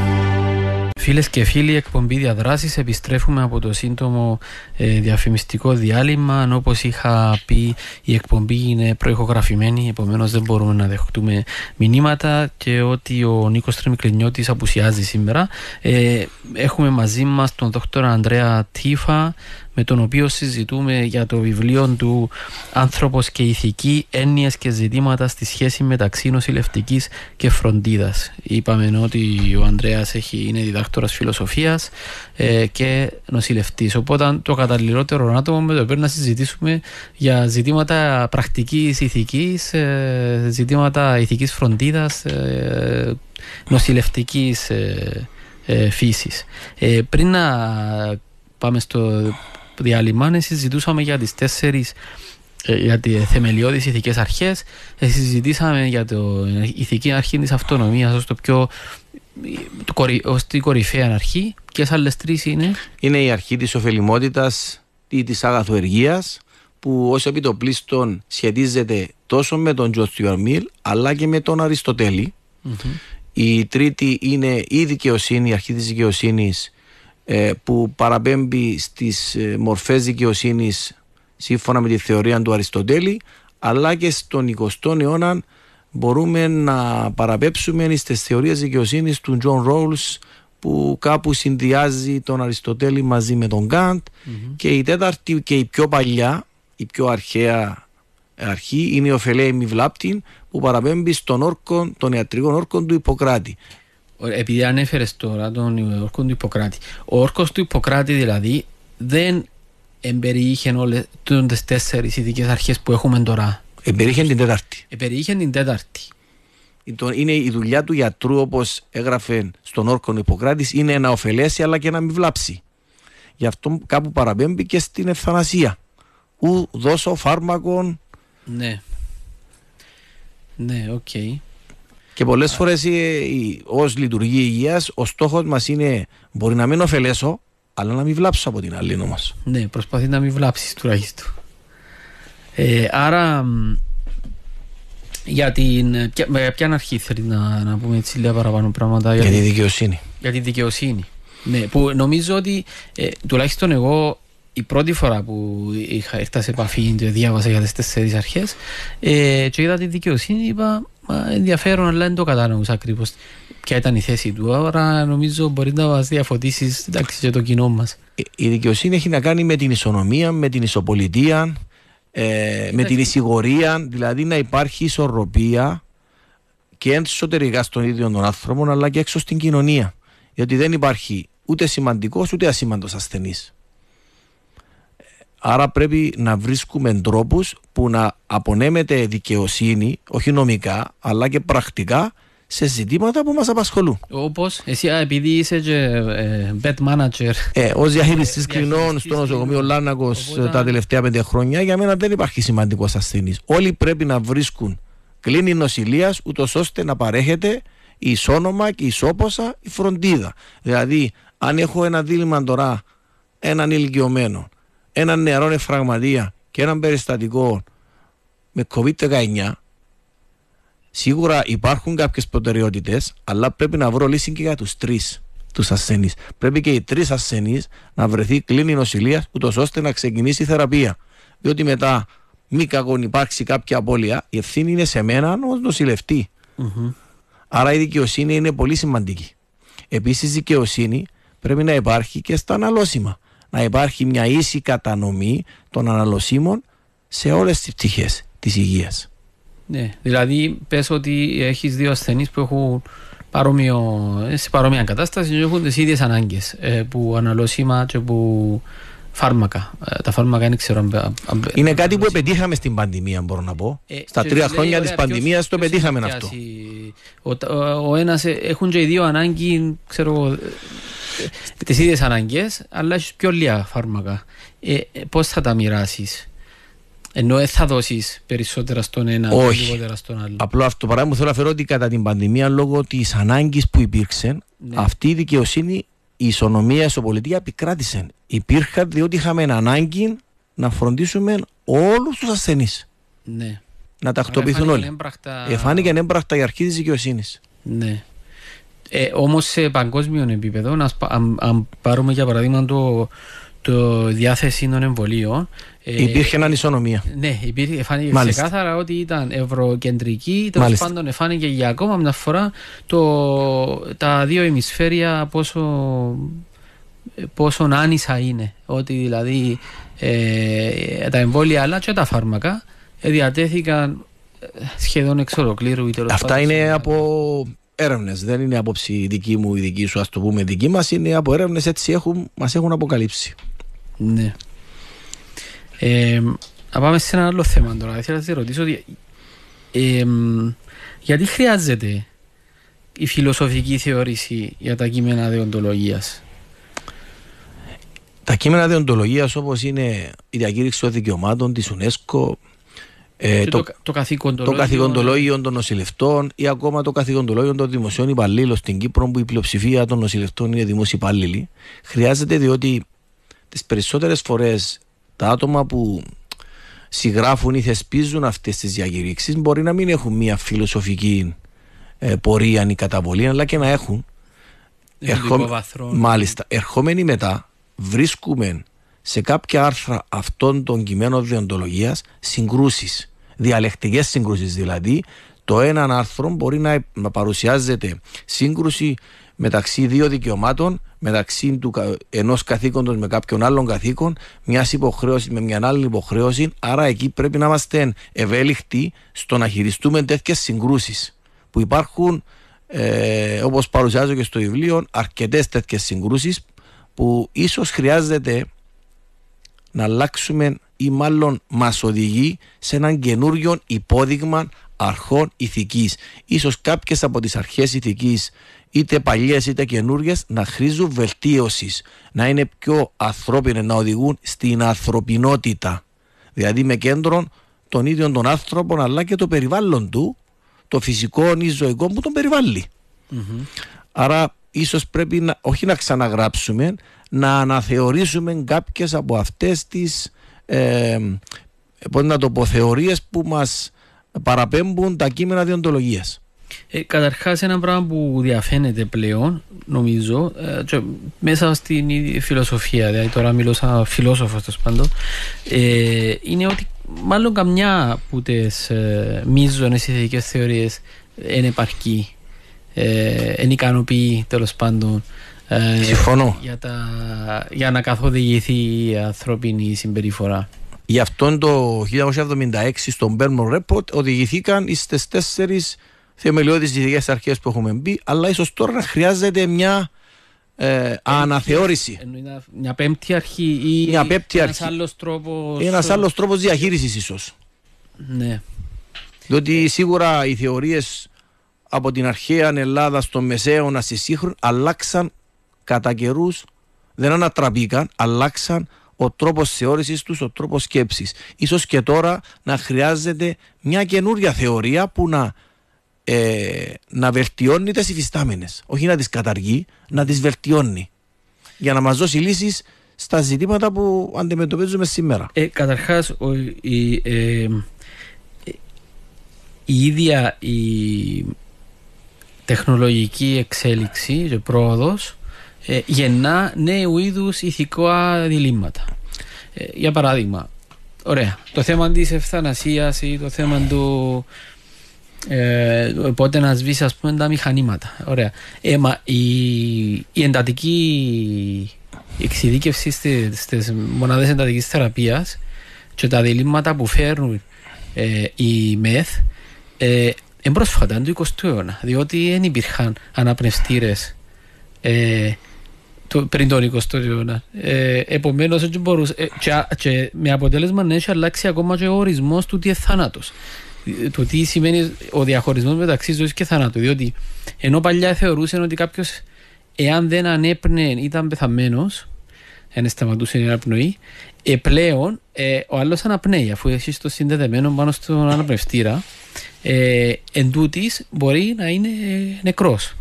Φίλες και φίλοι, εκπομπή διαδράσεις. Επιστρέφουμε από το σύντομο ε, διαφημιστικό διάλειμμα. Όπως είχα πει, η εκπομπή είναι προηχογραφημένη, επομένως δεν μπορούμε να δεχτούμε μηνύματα και ότι ο Νίκος Τρεμικλινιώτης απουσιάζει σήμερα. Ε, έχουμε μαζί μας τον Δ. Ανδρέα Τίφα, με τον οποίο συζητούμε για το βιβλίο του «Άνθρωπος και ηθική, έννοιες και ζητήματα στη σχέση μεταξύ νοσηλευτικής και φροντίδας». Είπαμε ότι ο Ανδρέας έχει, είναι διδάκτορας φιλοσοφίας ε, και νοσηλευτής. Οπότε το καταλληλότερο άτομο με το οποίο να συζητήσουμε για ζητήματα πρακτικής ηθικής, ε, ζητήματα ηθικής φροντίδας, ε, νοσηλευτικής ε, ε, φύσης. Ε, πριν να πάμε στο διάλειμμα, συζητούσαμε για τις τέσσερις ε, για τι θεμελιώδεις ηθικές αρχές. Ε, συζητήσαμε για το ηθική αρχή της αυτονομίας ως το πιο. ως την κορυφαία αρχή. Και άλλες τρεις είναι; Είναι η αρχή της ωφελημότητας ή της αγαθοεργίας, που ως επί το πλείστον σχετίζεται τόσο με τον Τζον Μιλ αλλά και με τον Αριστοτέλη. Η τρίτη είναι η δικαιοσύνη, η αρχή της δικαιοσύνης ε, που παραπέμπει στις ε, μορφές δικαιοσύνης σύμφωνα με τη θεωρία του Αριστοτέλη αλλά και στον 20ο αιώνα μπορούμε να παραπέψουμε στις θεωρίες δικαιοσύνης του Τζον Ρόλς που κάπου συνδυάζει τον Αριστοτέλη μαζί με τον καντ και η τέταρτη και η πιο παλιά, η πιο αρχαία αρχή είναι η ωφελέημη βλάπτην που παραπέμπει στον όρκο, των ιατρικών όρκων του Ιπποκράτη. Επειδή ανέφερες τώρα τον όρκο του Ιπποκράτη. Ο όρκος του Ιπποκράτη δηλαδή δεν εμπεριείχε όλες τις τέσσερις ειδικές αρχές που έχουμε τώρα. Εμπεριείχε την τέταρτη. Εμπεριείχε την τέταρτη. Είναι η δουλειά του γιατρού, όπως έγραφε στον όρκο Ιπποκράτης, είναι να ωφελέσει αλλά και να μην βλάψει. Γι' αυτό κάπου παραπέμπει και στην ευθανασία. Ου δώσω φάρμακον. Ναι. Ναι, OK. Okay. Και πολλές φορές ως λειτουργία υγείας, ο στόχος μας είναι μπορεί να μην ωφελέσω, αλλά να μην βλάψω από την άλλη όμως. Ναι, προσπαθεί να μην βλάψεις τουλάχιστον. Ε, άρα, για την. Ποια, ποια αρχή θέλει να, να πούμε έτσι λίγα παραπάνω πράγματα; Για, για τη δικαιοσύνη. Για τη δικαιοσύνη. Ναι, που νομίζω ότι ε, τουλάχιστον εγώ η πρώτη φορά που είχα έρθει σε επαφή και διάβασα για τις τέσσερις αρχές ε, και είδα τη δικαιοσύνη, είπα μα, ενδιαφέρον, αλλά δεν το κατάλαβα ακριβώς ποια ήταν η θέση του. Άρα νομίζω μπορεί να μας διαφωτίσεις για το κοινό μας. Η δικαιοσύνη έχει να κάνει με την ισονομία, με την ισοπολιτεία, ε, με την ισηγορία, δηλαδή να υπάρχει ισορροπία και εσωτερικά στον ίδιο τον άνθρωπο, αλλά και έξω στην κοινωνία. Γιατί δεν υπάρχει ούτε σημαντικός ούτε ασήμαντος ασθενής. Άρα πρέπει να βρίσκουμε τρόπους που να απονέμεται δικαιοσύνη, όχι νομικά, αλλά και πρακτικά, σε ζητήματα που μας απασχολούν. Όπως, εσύ επειδή είσαι και ε, bed manager. Ε, ως διαχειριστής κλινών στο νοσοκομείο Λάνακος ε, τα τελευταία πέντε χρόνια, για μένα δεν υπάρχει σημαντικός ασθενής. Όλοι πρέπει να βρίσκουν κλίνη νοσηλείας, ούτως ώστε να παρέχεται η ισόνομα και η ισόποσα η φροντίδα. Δηλαδή, αν έχω ένα δίλημα τώρα έναν ηλικιωμένο έναν νεαρό εφραγματία και έναν περιστατικό με COVID-19, σίγουρα υπάρχουν κάποιες προτεραιότητες, αλλά πρέπει να βρω λύση και για τους τρεις τους ασθενείς. Πρέπει και οι τρεις ασθενείς να βρεθεί κλίνη νοσηλείας, ούτως ώστε να ξεκινήσει η θεραπεία. Διότι μετά, μη κακόν υπάρξει κάποια απώλεια, η ευθύνη είναι σε μένα ως νοσηλευτή. Mm-hmm. Άρα η δικαιοσύνη είναι πολύ σημαντική. Επίσης, η δικαιοσύνη πρέπει να υπάρχει και στα αναλώσιμα να υπάρχει μια ίση κατανομή των αναλωσίμων σε όλες τις πτυχές της υγείας. Ναι, δηλαδή πες ότι έχεις δύο ασθενείς που έχουν παρόμοιο, σε παρόμοια κατάσταση και έχουν τις ίδιες ανάγκες ε, που αναλώσιμα και που φάρμακα. Ε, τα φάρμακα είναι ξέρω αν, Είναι κάτι που πετύχαμε στην πανδημία μπορώ να πω. Ε, Στα τρία χρόνια της πανδημίας το πετύχαμε αυτό. Ο, ο, ο ένας έχουν και οι δύο ανάγκη ξέρω τις ίδιες ανάγκε, αλλά έχεις πιο λίγα φάρμακα. Ε, ε Πώς θα τα μοιράσεις, ενώ δεν θα δώσεις περισσότερα στον ένα ή λιγότερα στον άλλο. Απλό αυτό το παράδειγμα θέλω να φέρω ότι κατά την πανδημία, λόγω της ανάγκης που υπήρξε, ναι. αυτή η δικαιοσύνη, η ισονομία, η ισοπολιτεία επικράτησε. Υπήρχαν διότι είχαμε ανάγκη να φροντίσουμε όλους τους ασθενείς. Ναι. Να τακτοποιηθούν όλοι. Έμπρακτα... Εφάνηκε έμπρακτα η αρχή της δικαιοσύνης. Ναι. Ε, Όμως σε παγκόσμιο επίπεδο, αν, αν πάρουμε για παράδειγμα το, το διάθεση των εμβολίων. Ε, υπήρχε ανισονομία. Ναι, υπήρχε, φάνηκε Μάλιστα. ξεκάθαρα ότι ήταν ευρωκεντρική. Τέλος πάντων, φάνηκε για ακόμα μια φορά το, τα δύο ημισφαίρια πόσο, πόσο άνισα είναι. Ότι δηλαδή ε, τα εμβόλια αλλά και τα φάρμακα διατέθηκαν σχεδόν εξ ολοκλήρου. Αυτά είναι από έρευνες. Δεν είναι άποψη δική μου ή δική σου, ας το πούμε δική μας. Είναι από έρευνες έτσι έχουν, μας έχουν αποκαλύψει. Ναι. Ε, να πάμε σε ένα άλλο θέμα τώρα. Θέλω να σα ρωτήσω ε, γιατί χρειάζεται η φιλοσοφική θεώρηση για τα κείμενα δεοντολογίας; Τα κείμενα δεοντολογίας όπως είναι η διακήρυξη των δικαιωμάτων της UNESCO, ε, το, το, το καθηγοντολόγιο των νοσηλευτών ή ακόμα το καθηγοντολόγιο των δημοσίων υπαλλήλων στην Κύπρο που η πλειοψηφία των νοσηλευτών είναι δημόσιοι υπάλληλοι χρειάζεται διότι τις περισσότερες φορές τα άτομα που συγγράφουν ή θεσπίζουν αυτές τις διακηρύξεις μπορεί να μην έχουν μια φιλοσοφική ε, πορεία ή καταβολή αλλά και να έχουν Ερχό... Μάλιστα, ερχόμενοι μετά βρίσκουμε σε κάποια άρθρα αυτών των κειμένων διοντολογίας συγκρούσεις διαλεκτικές σύγκρουσει δηλαδή, το έναν άρθρο μπορεί να, να παρουσιάζεται σύγκρουση μεταξύ δύο δικαιωμάτων, μεταξύ του ενός καθήκοντος με κάποιον άλλον καθήκον, μιας υποχρέωσης με μια άλλη υποχρέωση. Άρα εκεί πρέπει να είμαστε ευέλικτοι στο να χειριστούμε τέτοιες συγκρούσεις. Που υπάρχουν, ε, όπως παρουσιάζω και στο βιβλίο, αρκετές τέτοιες συγκρούσεις που ίσως χρειάζεται να αλλάξουμε ή μάλλον μας οδηγεί σε έναν καινούριο υπόδειγμα αρχών ηθικής. Ίσως κάποιες από τις αρχές ηθικής είτε παλιές είτε καινούριες να χρήζουν βελτίωσης, να είναι πιο ανθρώπινες, να οδηγούν στην ανθρωπινότητα. Δηλαδή με κέντρο των ίδιων των άνθρωπων αλλά και το περιβάλλον του, το φυσικό ή ζωικό που τον περιβαλλει Άρα ίσως πρέπει να, όχι να ξαναγράψουμε, να αναθεωρήσουμε κάποιες από αυτές τις ε, να το πω, θεωρίες που μας παραπέμπουν τα κείμενα διοντολογίας. Ε, καταρχάς ένα πράγμα που διαφαίνεται πλέον νομίζω ε, μέσα στην φιλοσοφία δηλαδή τώρα μιλώ σαν φιλόσοφος τέλος πάντων ε, είναι ότι μάλλον καμιά από τις ε, μείζονες ηθικές θεωρίες είναι επαρκή ε, είναι ικανοποιεί τέλος πάντων ε, Συμφωνώ. Για, τα, για να καθοδηγηθεί η ανθρώπινη συμπεριφορά. Γι' αυτό το 1976 στον Bernard Report οδηγηθήκαν στι τέσσερις θεμελιώδεις ηθικές αρχές που έχουμε μπει, αλλά ίσως τώρα χρειάζεται μια ε, αναθεώρηση. Μια πέμπτη αρχή ή μια πέμπτη ένας άλλος τρόπος... Ένας άλλος τρόπος διαχείρισης ίσως. Ναι. Διότι σίγουρα οι θεωρίες από την αρχαία Ελλάδα στο Μεσαίωνα στη σύγχρονη αλλάξαν κατά καιρούς δεν ανατραπήκαν, αλλάξαν ο τρόπος θεώρησης τους, ο τρόπος σκέψης. Ίσως και τώρα να χρειάζεται μια καινούρια θεωρία που να, ε, να βελτιώνει τις υφιστάμενες. Όχι να τις καταργεί, να τις βελτιώνει. Για να μας δώσει λύσεις στα ζητήματα που αντιμετωπίζουμε σήμερα. Ε, καταρχάς, η, ε, η ίδια η τεχνολογική εξέλιξη και πρόοδος ε, γεννά νέου είδους ηθικά διλήμματα. Ε, για παράδειγμα, ωραία, το θέμα της ευθανασίας ή το θέμα του ε, πότε να σβήσει ας πούμε τα μηχανήματα. Ωραία. Ε, μα, η, η εντατική εξειδίκευση στις, στις μονάδες εντατικής θεραπείας και τα διλήμματα που φέρνουν ε, οι ΜΕΘ ε, εμπρόσφατα του 20ου αιώνα διότι δεν υπήρχαν αναπνευστήρες ε, το, πριν τον 20ο αιώνα. Ε, Επομένως, έτσι μπορούσε. Ε, και, και, με αποτέλεσμα να έχει αλλάξει ακόμα και ο ορισμός του τι είναι θάνατος. Το τι σημαίνει ο διαχωρισμός μεταξύ ζωής και θανάτου. Διότι ενώ παλιά θεωρούσαν ότι κάποιος, εάν δεν ανέπνε, ήταν πεθαμένος, δεν σταματούσε η αναπνοή, ε, πλέον ε, ο άλλος αναπνέει, αφού έχει το συνδεδεμένο πάνω στον αναπνευστήρα, ε, εν τούτης, μπορεί να είναι νεκρός.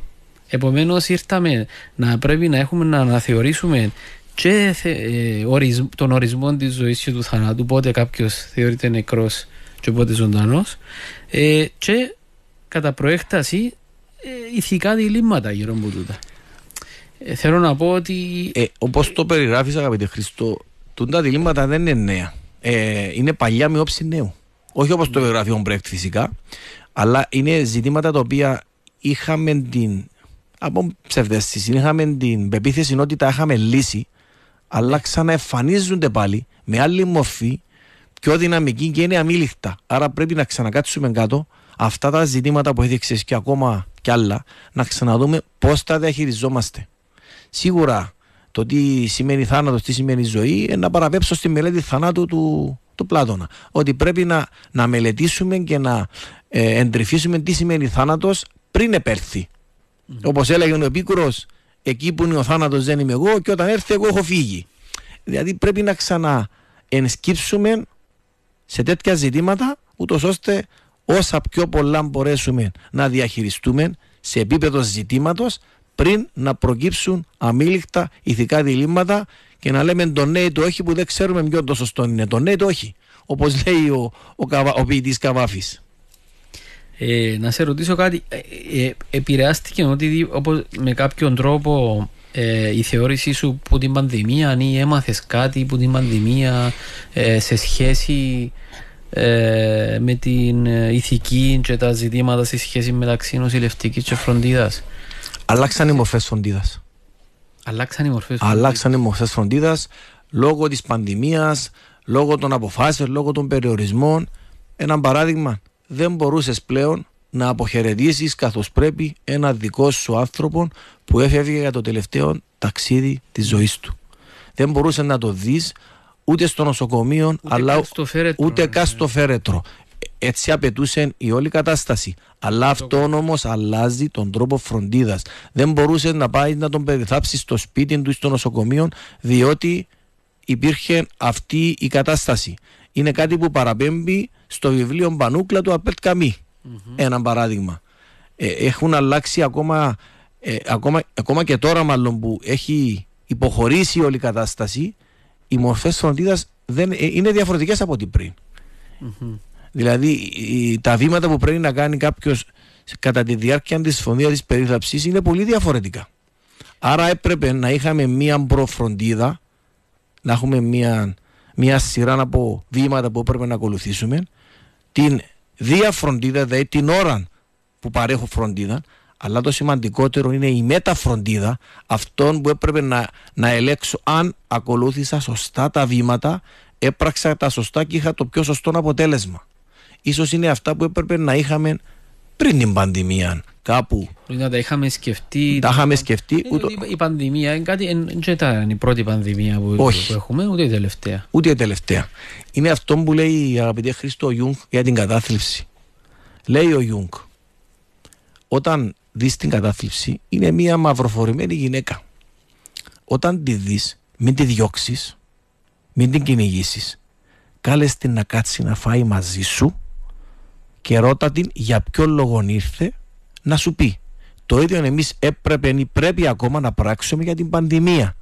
Επομένως, ήρθαμε να πρέπει να έχουμε να αναθεωρήσουμε και ε, τον ορισμό της ζωής και του θανάτου, πότε κάποιος θεωρείται νεκρός και πότε ζωντανός, ε, και κατά προέκταση ε, ηθικά διλήμματα γύρω από τούτα. Ε, θέλω να πω ότι. Ε, Όπως το περιγράφεις, αγαπητέ Χριστό, τούτα διλήμματα δεν είναι νέα. Ε, είναι παλιά με όψη νέου. Όχι όπως το περιγράφει ο Μπρέκτ φυσικά, αλλά είναι ζητήματα τα οποία είχαμε την από ψευδέστηση. Είχαμε την πεποίθηση ότι τα είχαμε λύσει, αλλά ξαναεμφανίζονται πάλι με άλλη μορφή, πιο δυναμική και είναι αμήλικτα. Άρα πρέπει να ξανακάτσουμε κάτω αυτά τα ζητήματα που έδειξε και ακόμα κι άλλα, να ξαναδούμε πώς τα διαχειριζόμαστε. Σίγουρα το τι σημαίνει θάνατος, τι σημαίνει ζωή, είναι να παραπέψω στη μελέτη θανάτου του, του Πλάτωνα. Ότι πρέπει να, να μελετήσουμε και να ε, εντρυφήσουμε τι σημαίνει θάνατος πριν επέρθει. Mm-hmm. Όπως έλεγε ο Επίκουρος, εκεί που είναι ο θάνατος δεν είμαι εγώ και όταν έρθει εγώ έχω φύγει. Δηλαδή πρέπει να ξαναενσκύψουμε σε τέτοια ζητήματα, ούτως ώστε όσα πιο πολλά μπορέσουμε να διαχειριστούμε σε επίπεδο ζητήματος πριν να προκύψουν αμήλικτα ηθικά διλήμματα και να λέμε το ναι το όχι που δεν ξέρουμε ποιο το σωστό είναι. Το ναι το όχι. Όπως λέει ο, ο, ο, ο ποιητής Καβάφης. Ε, να σε ρωτήσω κάτι. Ε, ε, επηρεάστηκε ότι όπως, με κάποιον τρόπο ε, η θεώρησή σου που την πανδημία, αν έμαθες κάτι που την πανδημία ε, σε σχέση ε, με την ηθική και τα ζητήματα σε σχέση μεταξύ νοσηλευτικής και φροντίδας; Αλλάξαν οι μορφές φροντίδας. Αλλάξαν οι μορφές Αλλάξαν οι μορφές φροντίδας λόγω της πανδημίας, λόγω των αποφάσεων, λόγω των περιορισμών. Ένα παράδειγμα, δεν μπορούσες πλέον να αποχαιρετήσεις καθώς πρέπει ένα δικό σου άνθρωπο που έφευγε για το τελευταίο ταξίδι της ζωής του. Δεν μπορούσες να το δεις ούτε στο νοσοκομείο, ούτε αλλά ούτε καν στο φέρετρο. Έτσι απαιτούσε η όλη κατάσταση. Αλλά αυτό όμως αλλάζει τον τρόπο φροντίδας. Δεν μπορούσες να πάεις να τον περιθάψεις στο σπίτι του ή στο νοσοκομείο, διότι υπήρχε αυτή η κατάσταση. Είναι κάτι που παραπέμπει στο βιβλίο Μπανούκλα του Απέρτ Καμί. Ένα παράδειγμα. Ε, έχουν αλλάξει ακόμα, ε, ακόμα, ακόμα και τώρα μάλλον που έχει υποχωρήσει όλη η κατάσταση, οι μορφές φροντίδας ε, είναι διαφορετικές από ό,τι πριν. Δηλαδή, τα βήματα που πρέπει να κάνει κάποιος κατά τη διάρκεια της φωνία της περίθαψης είναι πολύ διαφορετικά. Άρα έπρεπε να είχαμε μία προφροντίδα, να έχουμε μία, μία σειρά από βήματα που έπρεπε να ακολουθήσουμε, την διαφροντίδα, δηλαδή την ώρα που παρέχω φροντίδα, αλλά το σημαντικότερο είναι η μεταφροντίδα αυτών που έπρεπε να, να ελέξω αν ακολούθησα σωστά τα βήματα, έπραξα τα σωστά και είχα το πιο σωστό αποτέλεσμα. Ίσως είναι αυτά που έπρεπε να είχαμε πριν την πανδημία κάπου. Να τα είχαμε σκεφτεί. Τα είχαμε σκεφτεί. Ε, ούτω... Η πανδημία είναι κάτι, δεν ήταν η πρώτη πανδημία που, Όχι. που έχουμε, ούτε η τελευταία. Ούτε η τελευταία. Είναι αυτό που λέει αγαπητέ Χρήστο Ιούγκ για την κατάθλιψη. Λέει ο Ιούγκ, όταν δεις την κατάθλιψη, είναι μια μαυροφορημένη γυναίκα. Όταν τη δεις, μην τη διώξεις, μην την κυνηγήσεις. Κάλε την να κάτσει να φάει μαζί σου και ρώτα την για ποιο λόγο ήρθε να σου πει. Το ίδιο εμείς έπρεπε ή πρέπει ακόμα να πράξουμε για την πανδημία.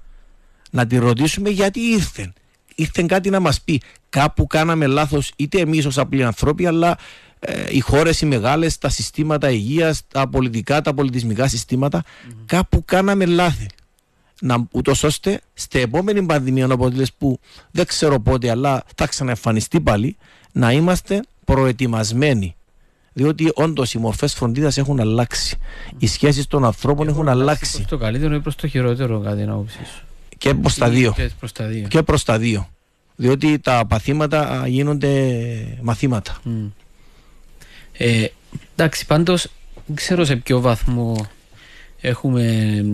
Να τη ρωτήσουμε γιατί ήρθε. Ήρθε κάτι να μας πει. Κάπου κάναμε λάθος είτε εμείς ως απλοί ανθρώποι αλλά ε, οι χώρες οι μεγάλες, τα συστήματα υγείας, τα πολιτικά, τα πολιτισμικά κάπου κάναμε λάθη. Να, ούτως ώστε στην επόμενη πανδημία οπότε που δεν ξέρω πότε αλλά θα ξαναεμφανιστεί πάλι να είμαστε προετοιμασμένοι. Διότι όντως οι μορφές φροντίδας έχουν αλλάξει. Οι σχέσεις των ανθρώπων έχουν αλλάξει. Προς το καλύτερο ή προς το χειρότερο, κάτι να όψει. Και προς τα δύο. Και προς τα δύο. Διότι τα παθήματα γίνονται μαθήματα. Mm. Ε, εντάξει, πάντως δεν ξέρω σε ποιο βαθμό έχουμε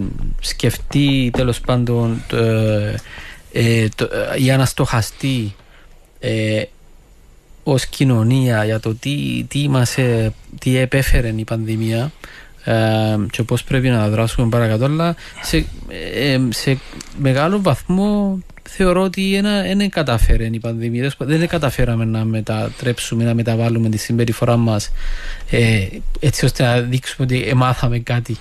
σκεφτεί τέλος πάντων το, ε, το, ε, για να στοχαστεί ε, ως κοινωνία για το τι, τι, μας, ε, τι επέφερε η πανδημία ε, και πώς πρέπει να δράσουμε παρακάτω. Αλλά σε, ε, σε μεγάλο βαθμό θεωρώ ότι δεν καταφέρει η πανδημία. Δεν καταφέραμε να μετατρέψουμε να μεταβάλουμε τη συμπεριφορά μας ε, έτσι ώστε να δείξουμε ότι μάθαμε κάτι.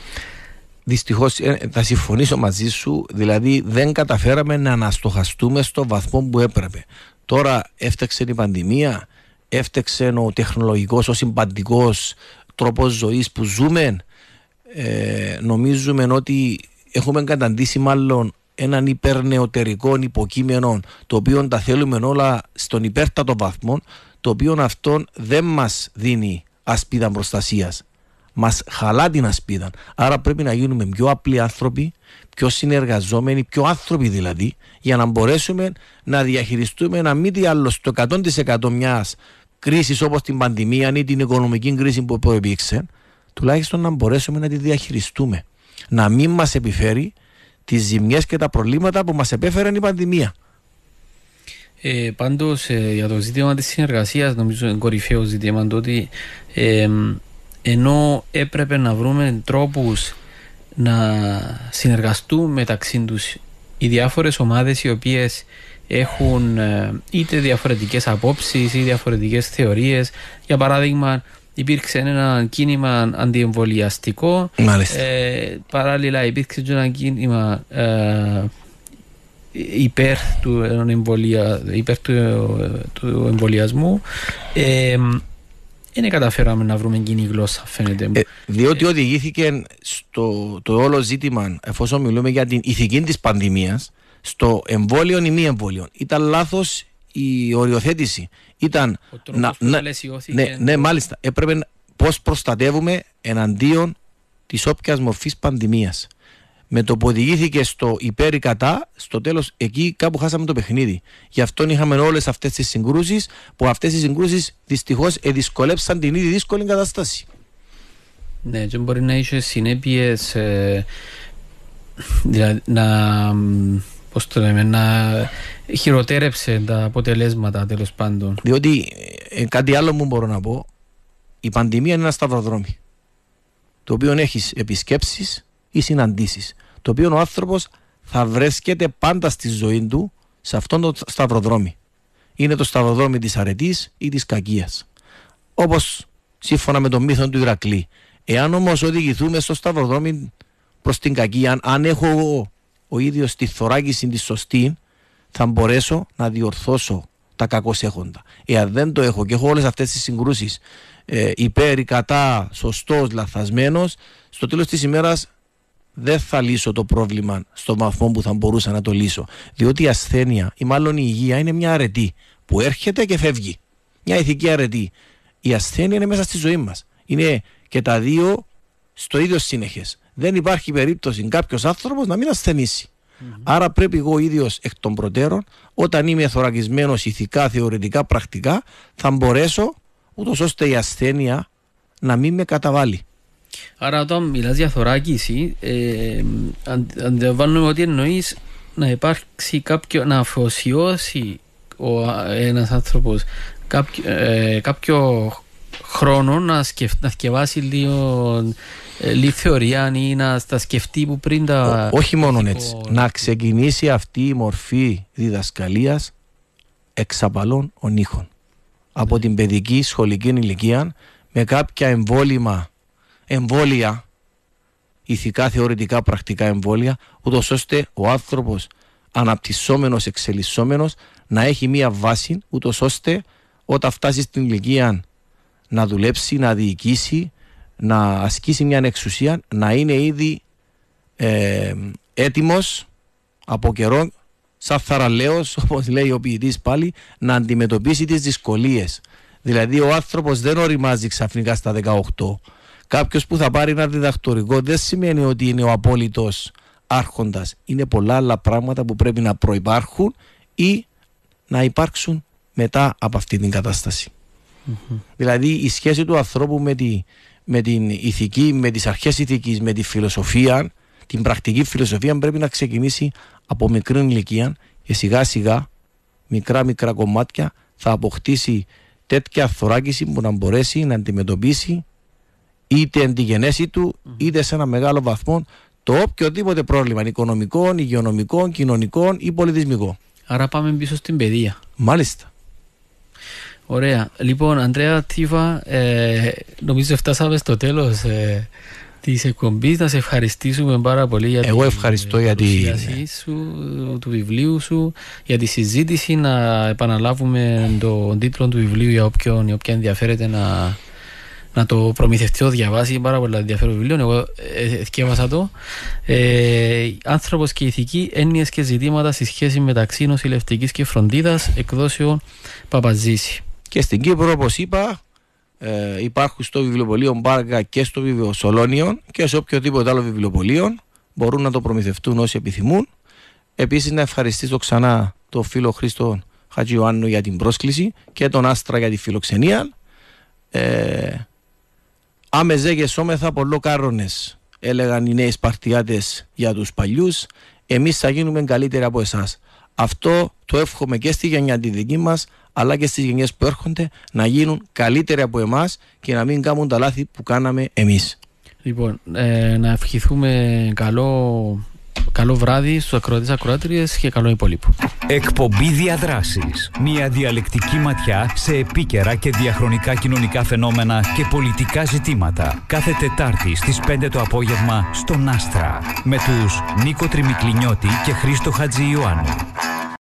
Δυστυχώς θα συμφωνήσω μαζί σου, δηλαδή δεν καταφέραμε να αναστοχαστούμε στο βαθμό που έπρεπε. Τώρα έφταξε η πανδημία, έφτεξε ο τεχνολογικός, ο συμπαντικός τρόπος ζωής που ζούμε ε, νομίζουμε ότι έχουμε καταντήσει μάλλον έναν υπερνεωτερικό υποκείμενο το οποίο τα θέλουμε όλα στον υπέρτατο βαθμό το οποίο αυτό δεν μας δίνει ασπίδα προστασίας. Μας χαλά την ασπίδα. Άρα πρέπει να γίνουμε πιο απλοί άνθρωποι, πιο συνεργαζόμενοι, πιο άνθρωποι δηλαδή, για να μπορέσουμε να διαχειριστούμε να μην τι άλλο στο 100% μιας κρίσης όπως την πανδημία ή την οικονομική κρίση που προεπήξε, τουλάχιστον να μπορέσουμε να τη διαχειριστούμε. Να μην μας επιφέρει τις ζημιές και τα προβλήματα που μας επέφερε η πανδημία. Ε, Πάντως ε, για το ζήτημα της συνεργασίας, νομίζω είναι κορυφαίο ζήτημα το ότι ε, ενώ έπρεπε να βρούμε τρόπους να συνεργαστούν μεταξύ τους οι διάφορες ομάδες οι οποίες έχουν ε, είτε διαφορετικές απόψεις ή διαφορετικές θεωρίες. Για παράδειγμα, υπήρξε ένα κίνημα αντιεμβολιαστικό. Ε, παράλληλα, υπήρξε και ένα κίνημα ε, υπέρ του, εμβολια, υπέρ του, του εμβολιασμού. Ε, δεν καταφέραμε να βρούμε κοινή γλώσσα, φαίνεται. Ε, διότι οδηγήθηκε στο το όλο ζήτημα, εφόσον μιλούμε για την ηθική της πανδημίας, στο εμβόλιο ή μη εμβόλιο. Ήταν λάθος η οριοθέτηση. Ήταν. να, να, ναι, ναι, μάλιστα. Έπρεπε πώς προστατεύουμε εναντίον της όποιας μορφής πανδημίας με το που οδηγήθηκε στο υπέρ ή κατά, στο τέλος εκεί κάπου χάσαμε το παιχνίδι. Γι' αυτό είχαμε όλες αυτές τις συγκρούσεις, που αυτές οι συγκρούσεις δυστυχώς εδυσκολέψαν την ήδη δύσκολη κατάσταση. Ναι, και μπορεί να είχε συνέπειες. Ε, δηλαδή να. Πώς το λέμε, να χειροτέρεψε τα αποτελέσματα τέλος πάντων. Διότι ε, κάτι άλλο που μπορώ να πω, η πανδημία είναι ένα σταυροδρόμι. Το οποίο έχεις επισκέψεις, ή συναντήσεις. Το οποίο ο άνθρωπος θα βρίσκεται πάντα στη ζωή του σε αυτόν το σταυροδρόμι. Είναι το σταυροδρόμι της αρετής ή της κακίας. Όπως σύμφωνα με τον μύθο του Ηρακλή. Εάν όμως οδηγηθούμε στο σταυροδρόμι προς την κακία, αν έχω εγώ ο ίδιος τη θωράκιση της σωστή, θα μπορέσω να διορθώσω τα κακώ έχοντα. Εάν δεν το έχω και έχω όλες αυτές τις συγκρούσεις ε, υπέρ ή κατά, σωστός, λαθασμένος, στο τέλος της ημέρας δεν θα λύσω το πρόβλημα στο βαθμό που θα μπορούσα να το λύσω. Διότι η ασθένεια ή μάλλον η υγεία είναι μια αρετή που έρχεται και φεύγει. Μια ηθική αρετή. Η ασθένεια είναι μέσα στη ζωή μας. Είναι και τα δύο στο ίδιο σύνεχες. Δεν υπάρχει περίπτωση κάποιος άνθρωπος να μην ασθενήσει. Άρα πρέπει εγώ ίδιος εκ των προτέρων, όταν είμαι θωρακισμένος ηθικά, θεωρητικά, πρακτικά, θα μπορέσω ούτως ώστε η ασθένεια να μην με καταβάλει. Άρα όταν μιλάς για θωράκιση, ε, αντιλαμβάνομαι ότι εννοείς να υπάρξει κάποιο, να αφοσιώσει ο, ένας άνθρωπος κάποιο, ε, κάποιο χρόνο να, σκεφ, να σκεφάσει λίγο ε, λίγη θεωρία ή να τα σκεφτεί που πριν τα... Ό, όχι μόνο έτσι. Να ξεκινήσει αυτή η μορφή διδασκαλίας εξαπαλών ονείχων. Από την παιδική σχολική ηλικία με κάποια εμβόλυμα εμβόλια, ηθικά, θεωρητικά, πρακτικά εμβόλια, ούτως ώστε ο άνθρωπος αναπτυσσόμενος, εξελισσόμενος να έχει μία βάση, ούτως ώστε όταν φτάσει στην ηλικία να δουλέψει, να διοικήσει, να ασκήσει μια εξουσία, να είναι ήδη ε, έτοιμος από καιρό, σαν θαραλέος, όπως λέει ο ποιητής πάλι, να αντιμετωπίσει τις δυσκολίες. Δηλαδή ο άνθρωπος δεν οριμάζει ξαφνικά στα 18, Κάποιος που θα πάρει ένα διδακτορικό δεν σημαίνει ότι είναι ο απόλυτος άρχοντας. Είναι πολλά άλλα πράγματα που πρέπει να προπάρχουν ή να υπάρξουν μετά από αυτή την κατασταση Δηλαδή η σχέση του ανθρώπου με, τη, με την ηθική, με τις αρχές ηθικής, με τη φιλοσοφία, την πρακτική φιλοσοφία πρέπει να ξεκινήσει από μικρή ηλικία και σιγά σιγά μικρά μικρά κομμάτια θα αποκτήσει τέτοια θωράκιση που να μπορέσει να αντιμετωπίσει είτε εν τη γενέση του, είτε σε ένα μεγάλο βαθμό το οποιοδήποτε πρόβλημα οικονομικό, υγειονομικό, κοινωνικό ή πολιτισμικό. Άρα πάμε πίσω στην παιδεία. Μάλιστα. Ωραία. Λοιπόν, Αντρέα Τίβα, ε, νομίζω φτάσαμε στο τέλος ε, της εκπομπής. Να σε ευχαριστήσουμε πάρα πολύ για Εγώ ευχαριστώ για τη σου, του βιβλίου σου, για τη συζήτηση. Να επαναλάβουμε τον τίτλο του βιβλίου για όποιον, όποια ενδιαφέρεται να να το προμηθευτεί, το διαβάσει. πάρα πολύ ενδιαφέρον βιβλίο. Εγώ διάβασα ε, το. Ε, Άνθρωπος και ηθική, έννοιες και ζητήματα στη σχέση μεταξύ νοσηλευτικής και φροντίδας, εκδόσεων Παπαζήση. Και στην Κύπρο, όπως είπα, ε, υπάρχουν στο βιβλιοπωλείο Μπάργα και στο βιβλίο Σολόνιον και σε οποιοδήποτε άλλο βιβλιοπωλείο μπορούν να το προμηθευτούν όσοι επιθυμούν. Επίσης να ευχαριστήσω ξανά τον φίλο Χρήστο Χατζιωάννου για την πρόσκληση και τον Άστρα για τη φιλοξενία. Ε, Άμεζε και σώμεθα πολλοκάρονες έλεγαν οι νέοι Σπαρτιάτες για τους παλιούς εμείς θα γίνουμε καλύτεροι από εσάς. Αυτό το εύχομαι και στη γενιά τη δική μας αλλά και στις γενιές που έρχονται να γίνουν καλύτεροι από εμάς και να μην κάνουν τα λάθη που κάναμε εμείς. Λοιπόν, ε, να ευχηθούμε καλό Καλό βράδυ στους ακροατές ακροάτριες και καλό υπόλοιπο. Εκπομπή Διαδράσεις. Μια διαλεκτική ματιά σε επίκαιρα και διαχρονικά κοινωνικά φαινόμενα και πολιτικά ζητήματα. Κάθε Τετάρτη στις 5 το απόγευμα στον Άστρα. Με τους Νίκο Τριμικλινιώτη και Χρήστο Χατζη Ιωάννου.